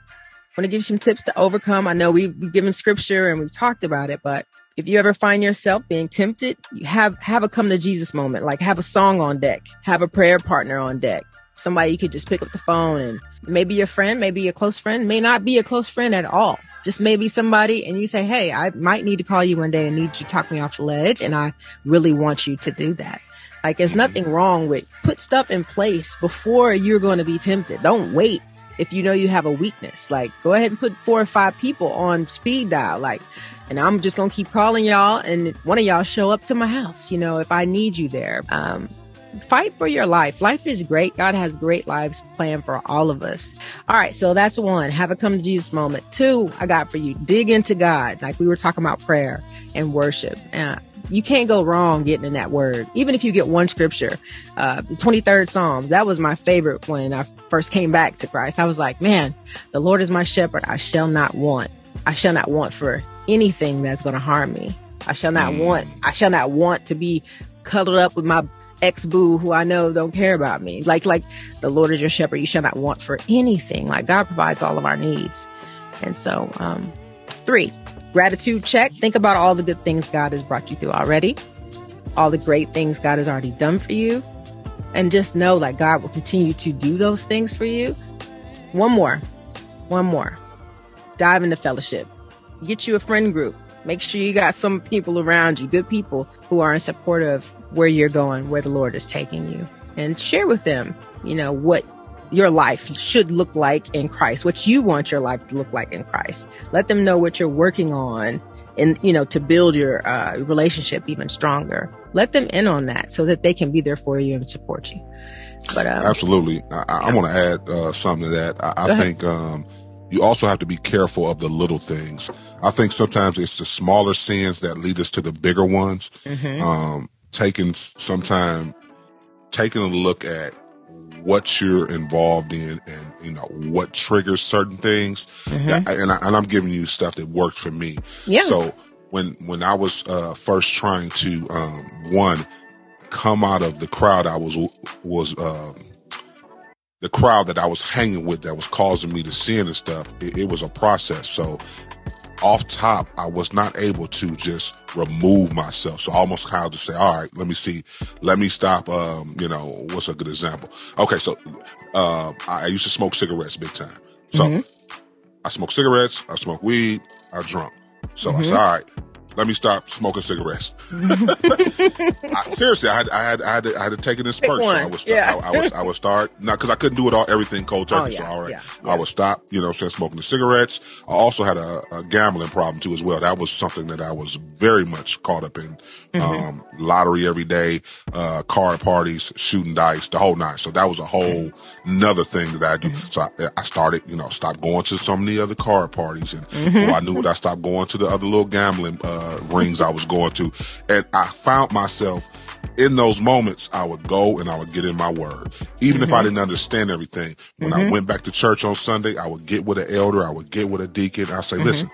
want to give you some tips to overcome. I know we've, given scripture and we've talked about it, but if you ever find yourself being tempted, you have, have a come to Jesus moment, like have a song on deck, have a prayer partner on deck. Somebody you could just pick up the phone and maybe your friend, maybe a close friend, may not be a close friend at all. Just maybe somebody and you say, Hey, I might need to call you one day and need you to talk me off the ledge. And I really want you to do that. Like there's nothing wrong with put stuff in place before you're going to be tempted. Don't wait if you know you have a weakness. Like, go ahead and put four or five people on speed dial. Like, and I'm just gonna keep calling y'all, and one of y'all show up to my house. You know, if I need you there. Um, fight for your life. Life is great. God has great lives planned for all of us. All right. So that's one. Have a come to Jesus moment. Two, I got for you. Dig into God. Like we were talking about prayer and worship. Uh, you can't go wrong getting in that word. Even if you get one scripture, uh, the 23rd Psalms, that was my favorite when I first came back to Christ. I was like, man, the Lord is my shepherd. I shall not want. I shall not want for anything that's going to harm me. I shall not mm. want, I shall not want to be cuddled up with my ex boo who I know don't care about me. Like, like the Lord is your shepherd. You shall not want for anything. Like God provides all of our needs. And so, um, three, Gratitude check. Think about all the good things God has brought you through already, all the great things God has already done for you. And just know like God will continue to do those things for you. One more, one more. Dive into fellowship. Get you a friend group. Make sure you got some people around you, good people who are in support of where you're going, where the Lord is taking you, and share with them, you know, what your life should look like in Christ, what you want your life to look like in Christ. Let them know what you're working on and, you know, to build your uh, relationship even stronger. Let them in on that so that they can be there for you and support you. But um, absolutely, I, I yeah. want to add uh, something to that. I, I think um, you also have to be careful of the little things. I think sometimes it's the smaller sins that lead us to the bigger ones. Mm-hmm. Um, taking some time, taking a look at what you're involved in and you know what triggers certain things mm-hmm. that, and, I, and i'm giving you stuff that worked for me. Yeah. So when when i was uh, first trying to um, one come out of the crowd i was was um, the crowd that i was hanging with that was causing me to sin and stuff it, it was a process. So off top, I was not able to just remove myself. So I almost kind of just say, all right, let me see, let me stop. Um, you know, what's a good example? Okay. So, uh, I used to smoke cigarettes big time. So mm-hmm. I smoke cigarettes, I smoke weed, I drunk. So mm-hmm. I said, all right, let me stop smoking cigarettes. I, seriously, I had, I had, I had, to, I had to take it in spurts. So I would, start, yeah. I, I, would, I would start not because I couldn't do it all, everything cold turkey. Oh, yeah, so all right, yeah, I would stop, you know, since smoking the cigarettes. I also had a, a, gambling problem too as well. That was something that I was very much caught up in. Mm-hmm. Um, lottery every day, uh, card parties, shooting dice, the whole night. So that was a whole another thing that I do. Mm-hmm. So I, I, started, you know, stopped going to some of the other card parties and mm-hmm. I knew that I stopped going to the other little gambling, uh, rings I was going to. And I found myself in those moments, I would go and I would get in my word. Even mm-hmm. if I mm-hmm. didn't understand everything, when mm-hmm. I went back to church on Sunday, I would get with an elder, I would get with a deacon. I say, mm-hmm. listen,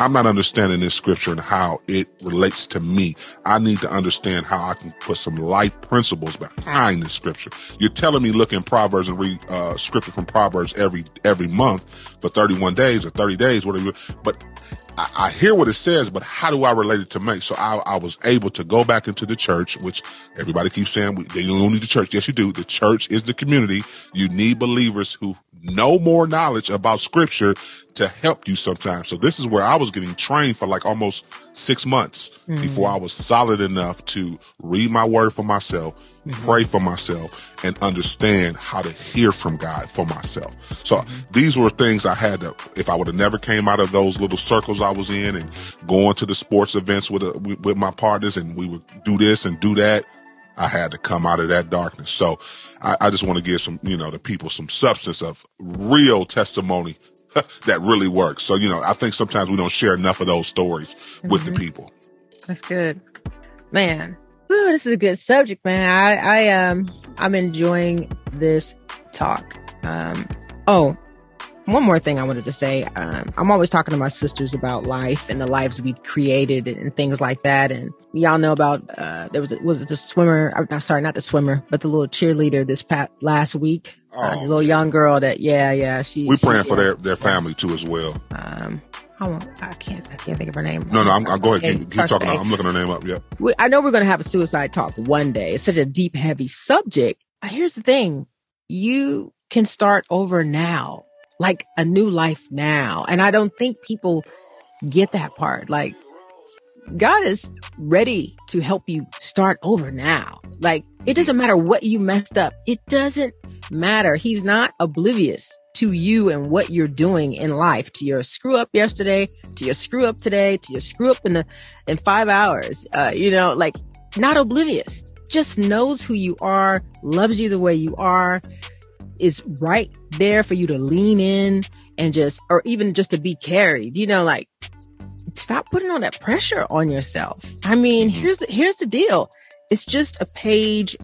I'm not understanding this scripture and how it relates to me. I need to understand how I can put some life principles behind this scripture. You're telling me look in Proverbs and read uh, scripture from Proverbs every every month for 31 days or 30 days, whatever. You but I, I hear what it says, but how do I relate it to me? So I, I was able to go back into the church, which everybody keeps saying we, they don't need the church. Yes, you do. The church is the community. You need believers who know more knowledge about scripture to help you sometimes. So this is where I was getting trained for like almost six months mm-hmm. before I was solid enough to read my word for myself, mm-hmm. pray for myself and understand how to hear from God for myself. So mm-hmm. these were things I had to, if I would have never came out of those little circles I was in and going to the sports events with, a, with, with my partners and we would do this and do that. I had to come out of that darkness. So I, I just want to give some, you know, the people some substance of real testimony that really works. So, you know, I think sometimes we don't share enough of those stories mm-hmm. with the mm-hmm. people. That's good. Man. Whew, this is a good subject, man. I, I, um, I'm enjoying this talk. Um, oh, one more thing I wanted to say. Um, I'm always talking to my sisters about life and the lives we've created and things like that. And y'all know about, uh, there was, was it the swimmer? I'm sorry, not the swimmer, but the little cheerleader this past last week. Oh, uh, the little young girl that, yeah, yeah. She, we praying she, for their, their family too as well. Um, I, I can't, I can't think of her name. No, no, I'm, I'm go ahead. Keep, keep talking. I'm looking her name up. Yeah. We, I know we're going to have a suicide talk one day. It's such a deep, heavy subject. Here's the thing. You can start over now like a new life now. And I don't think people get that part. Like God is ready to help you start over now. Like it doesn't matter what you messed up. It doesn't matter. He's not oblivious to you and what you're doing in life, to your screw up yesterday, to your screw up today, to your screw up in the, in five hours. Uh, you know, like not oblivious, just knows who you are, loves you the way you are, is right there for you to lean in and just, or even just to be carried, you know, like stop putting all that pressure on yourself. I mean, mm-hmm. here's, here's the deal. It's just a page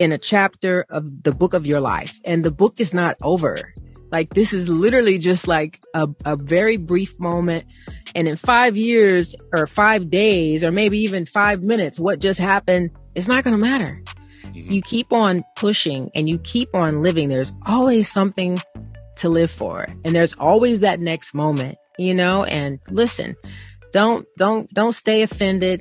in a chapter of the book of your life and the book is not over. Like this is literally just like a, a very brief moment. And in five years or five days or maybe even five minutes, what just happened, it's not going to matter. Mm-hmm. You keep on pushing and you keep on living. There's always something to live for. And there's always that next moment, you know? And listen, don't don't don't stay offended.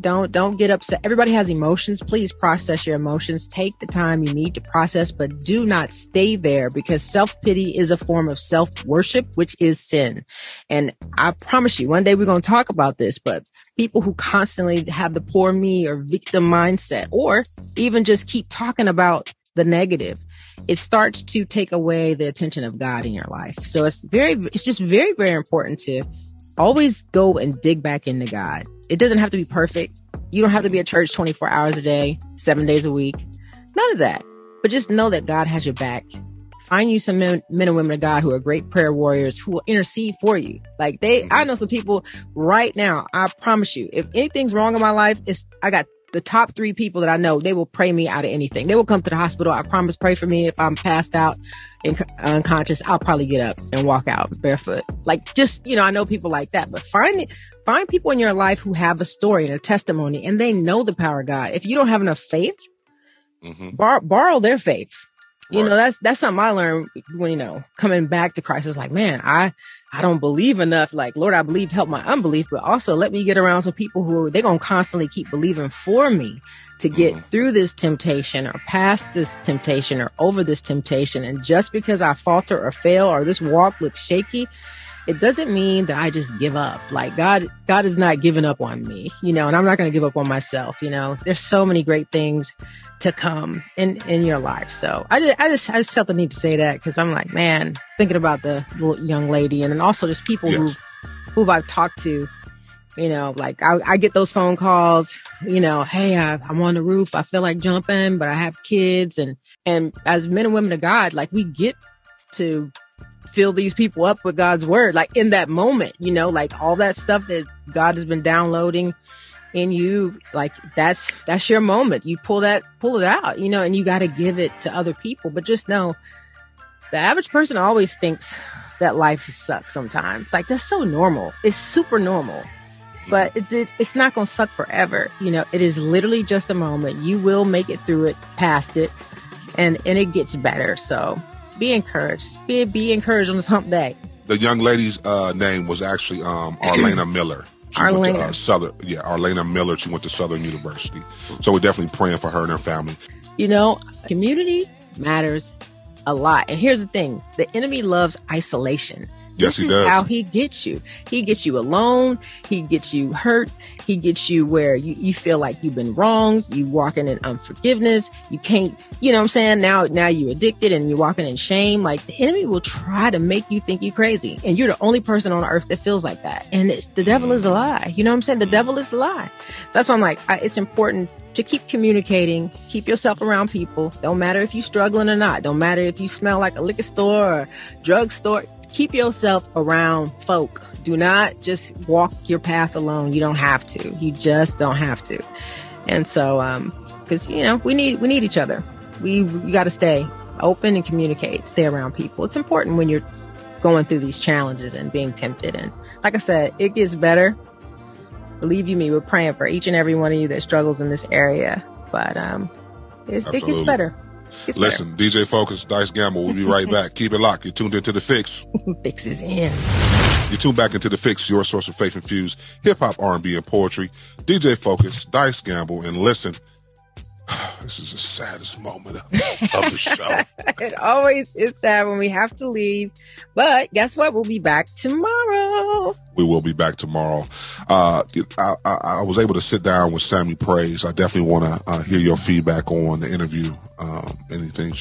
Don't don't get upset. Everybody has emotions. Please process your emotions. Take the time you need to process but do not stay there because self-pity is a form of self-worship which is sin. And i promise you one day we're going to talk about this but people who constantly have the poor me or victim mindset or even just keep talking about the negative, it starts to take away the attention of God in your life. So it's very, it's just very, very important to always go and dig back into God. It doesn't have to be perfect. You don't have to be at church 24 hours a day, seven days a week. None of that. But just know that God has your back. Find you some men, men and women of God who are great prayer warriors who will intercede for you. Like they, I know some people right now. I promise you, if anything's wrong in my life, it's, I got the top three people that I know, they will pray me out of anything. They will come to the hospital. I promise, pray for me. If I'm passed out and unconscious, I'll probably get up and walk out barefoot. Like just, you know, I know people like that, but find, find people in your life who have a story and a testimony and they know the power of God. If you don't have enough faith, mm-hmm. bar- borrow their faith. You right. know, that's, that's something I learned when, you know, coming back to Christ. It's like, man, I, I don't believe enough. Like, Lord, I believe, help my unbelief, but also let me get around some people who they're going to constantly keep believing for me to get mm-hmm. through this temptation or past this temptation or over this temptation. And just because I falter or fail or this walk looks shaky, it doesn't mean that I just give up. Like God, God is not giving up on me, you know, and I'm not going to give up on myself. You know, there's so many great things to come in, in your life. So I just, I just, I just felt the need to say that because I'm like, man, thinking about the young lady and then also just people yes. who, who I've talked to, you know, like I, I get those phone calls, you know, Hey, I, I'm on the roof. I feel like jumping, but I have kids and, and as men and women of God, like we get to fill these people up with God's word, like in that moment, you know, like all that stuff that God has been downloading in you, like that's, that's your moment. You pull that, pull it out, you know, and you got to give it to other people. But just know the average person always thinks that life sucks sometimes. Like that's so normal. It's super normal but it, it, it's not going to suck forever. You know, it is literally just a moment. You will make it through it, past it, and, and it gets better. So be encouraged. Be be encouraged on this hump day. The young lady's uh, name was actually um, Arlena Miller. She Arlena. went to uh, Southern, yeah, Arlena Miller. She went to Southern University. So we're definitely praying for her and her family. You know, community matters a lot. And here's the thing: the enemy loves isolation. Yes, this he does. How he gets you. He gets you alone. He gets you hurt. He gets you where you, you feel like you've been wronged. You walking in unforgiveness. You can't, you know what I'm saying? Now, now you're addicted and you're walking in shame. Like the enemy will try to make you think you're crazy. And you're the only person on earth that feels like that. And it's the devil is a mm. lie. You know what I'm saying? The mm. devil is a lie. So that's why I'm like, I, it's important to keep communicating, keep yourself around people. Don't matter if you're struggling or not. Don't matter if you smell like a liquor store or drugstore keep yourself around folk. Do not just walk your path alone. You don't have to. You just don't have to. And so, um, cause you know, we need, we need each other. We, we got to stay open and communicate, stay around people. It's important when you're going through these challenges and being tempted. And like I said, it gets better. Believe you me, we're praying for each and every one of you that struggles in this area. But, um, it gets better. Listen, DJ Focus, Dice Gamble. We'll be right back. Keep it locked. You're tuned into the fix. fix is in. You tune back into the fix, your source of faith infused hip hop, R&B, and poetry. DJ Focus, Dice Gamble, and listen. This is the saddest moment of, of the show. it always is sad when we have to leave. But guess what? We'll be back tomorrow. We will be back tomorrow. Uh, I, I, I, was able to sit down with Sammy Praise. I definitely want to uh, hear your feedback on the interview. Um, anything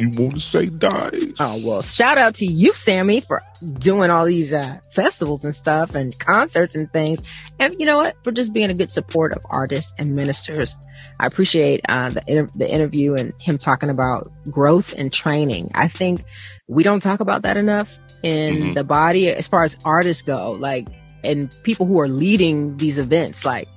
you want to say, Dice? Oh, well, shout out to you, Sammy, for doing all these uh, festivals and stuff and concerts and things. And you know what? For just being a good support of artists and ministers. I appreciate uh, the, inter- the interview and him talking about growth and training. I think we don't talk about that enough in mm-hmm. the body as far as artists go, like, and people who are leading these events. Like,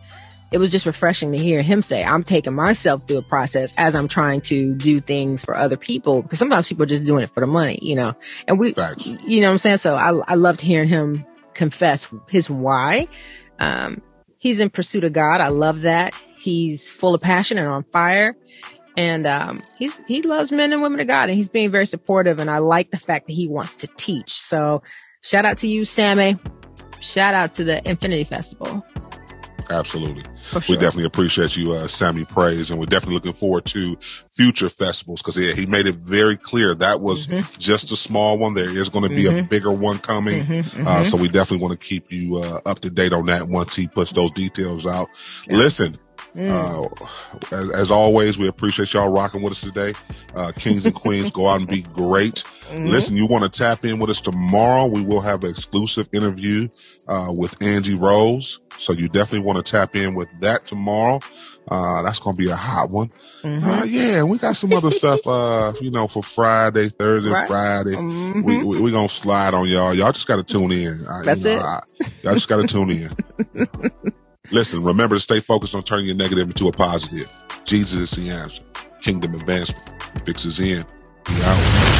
it was just refreshing to hear him say, I'm taking myself through a process as I'm trying to do things for other people because sometimes people are just doing it for the money, you know, and we, Facts. you know what I'm saying? So I, I loved hearing him confess his why. Um, he's in pursuit of God. I love that. He's full of passion and on fire. And, um, he's, he loves men and women of God and he's being very supportive. And I like the fact that he wants to teach. So shout out to you, Sammy. shout out to the Infiniti Festival. Absolutely. For We definitely appreciate you, uh, Sammy Praise, and we're definitely looking forward to future festivals because yeah, he made it very clear that was Mm-hmm. just a small one. There is going to be a bigger one coming. Mm-hmm. Uh, so we definitely want to keep you uh, up to date on that once he puts those details out. Listen, Mm. uh, as, as always, we appreciate y'all rocking with us today. Uh, Kings and Queens, go out and be great. Mm-hmm. Listen, you want to tap in with us tomorrow? We will have an exclusive interview uh, with Angie Rose. So you definitely want to tap in with that tomorrow. Uh, that's going to be a hot one. Mm-hmm. Uh, yeah, and we got some other stuff, uh, you know, for Friday, Thursday, Right. Friday. Mhm. We, we, we going to slide on y'all. Y'all just got to tune in. I- you That's know, it. I- y'all just got to tune in. Listen, remember to stay focused on turning your negative into a positive. Jesus is the answer. Kingdom advancement. Fixes in. We out.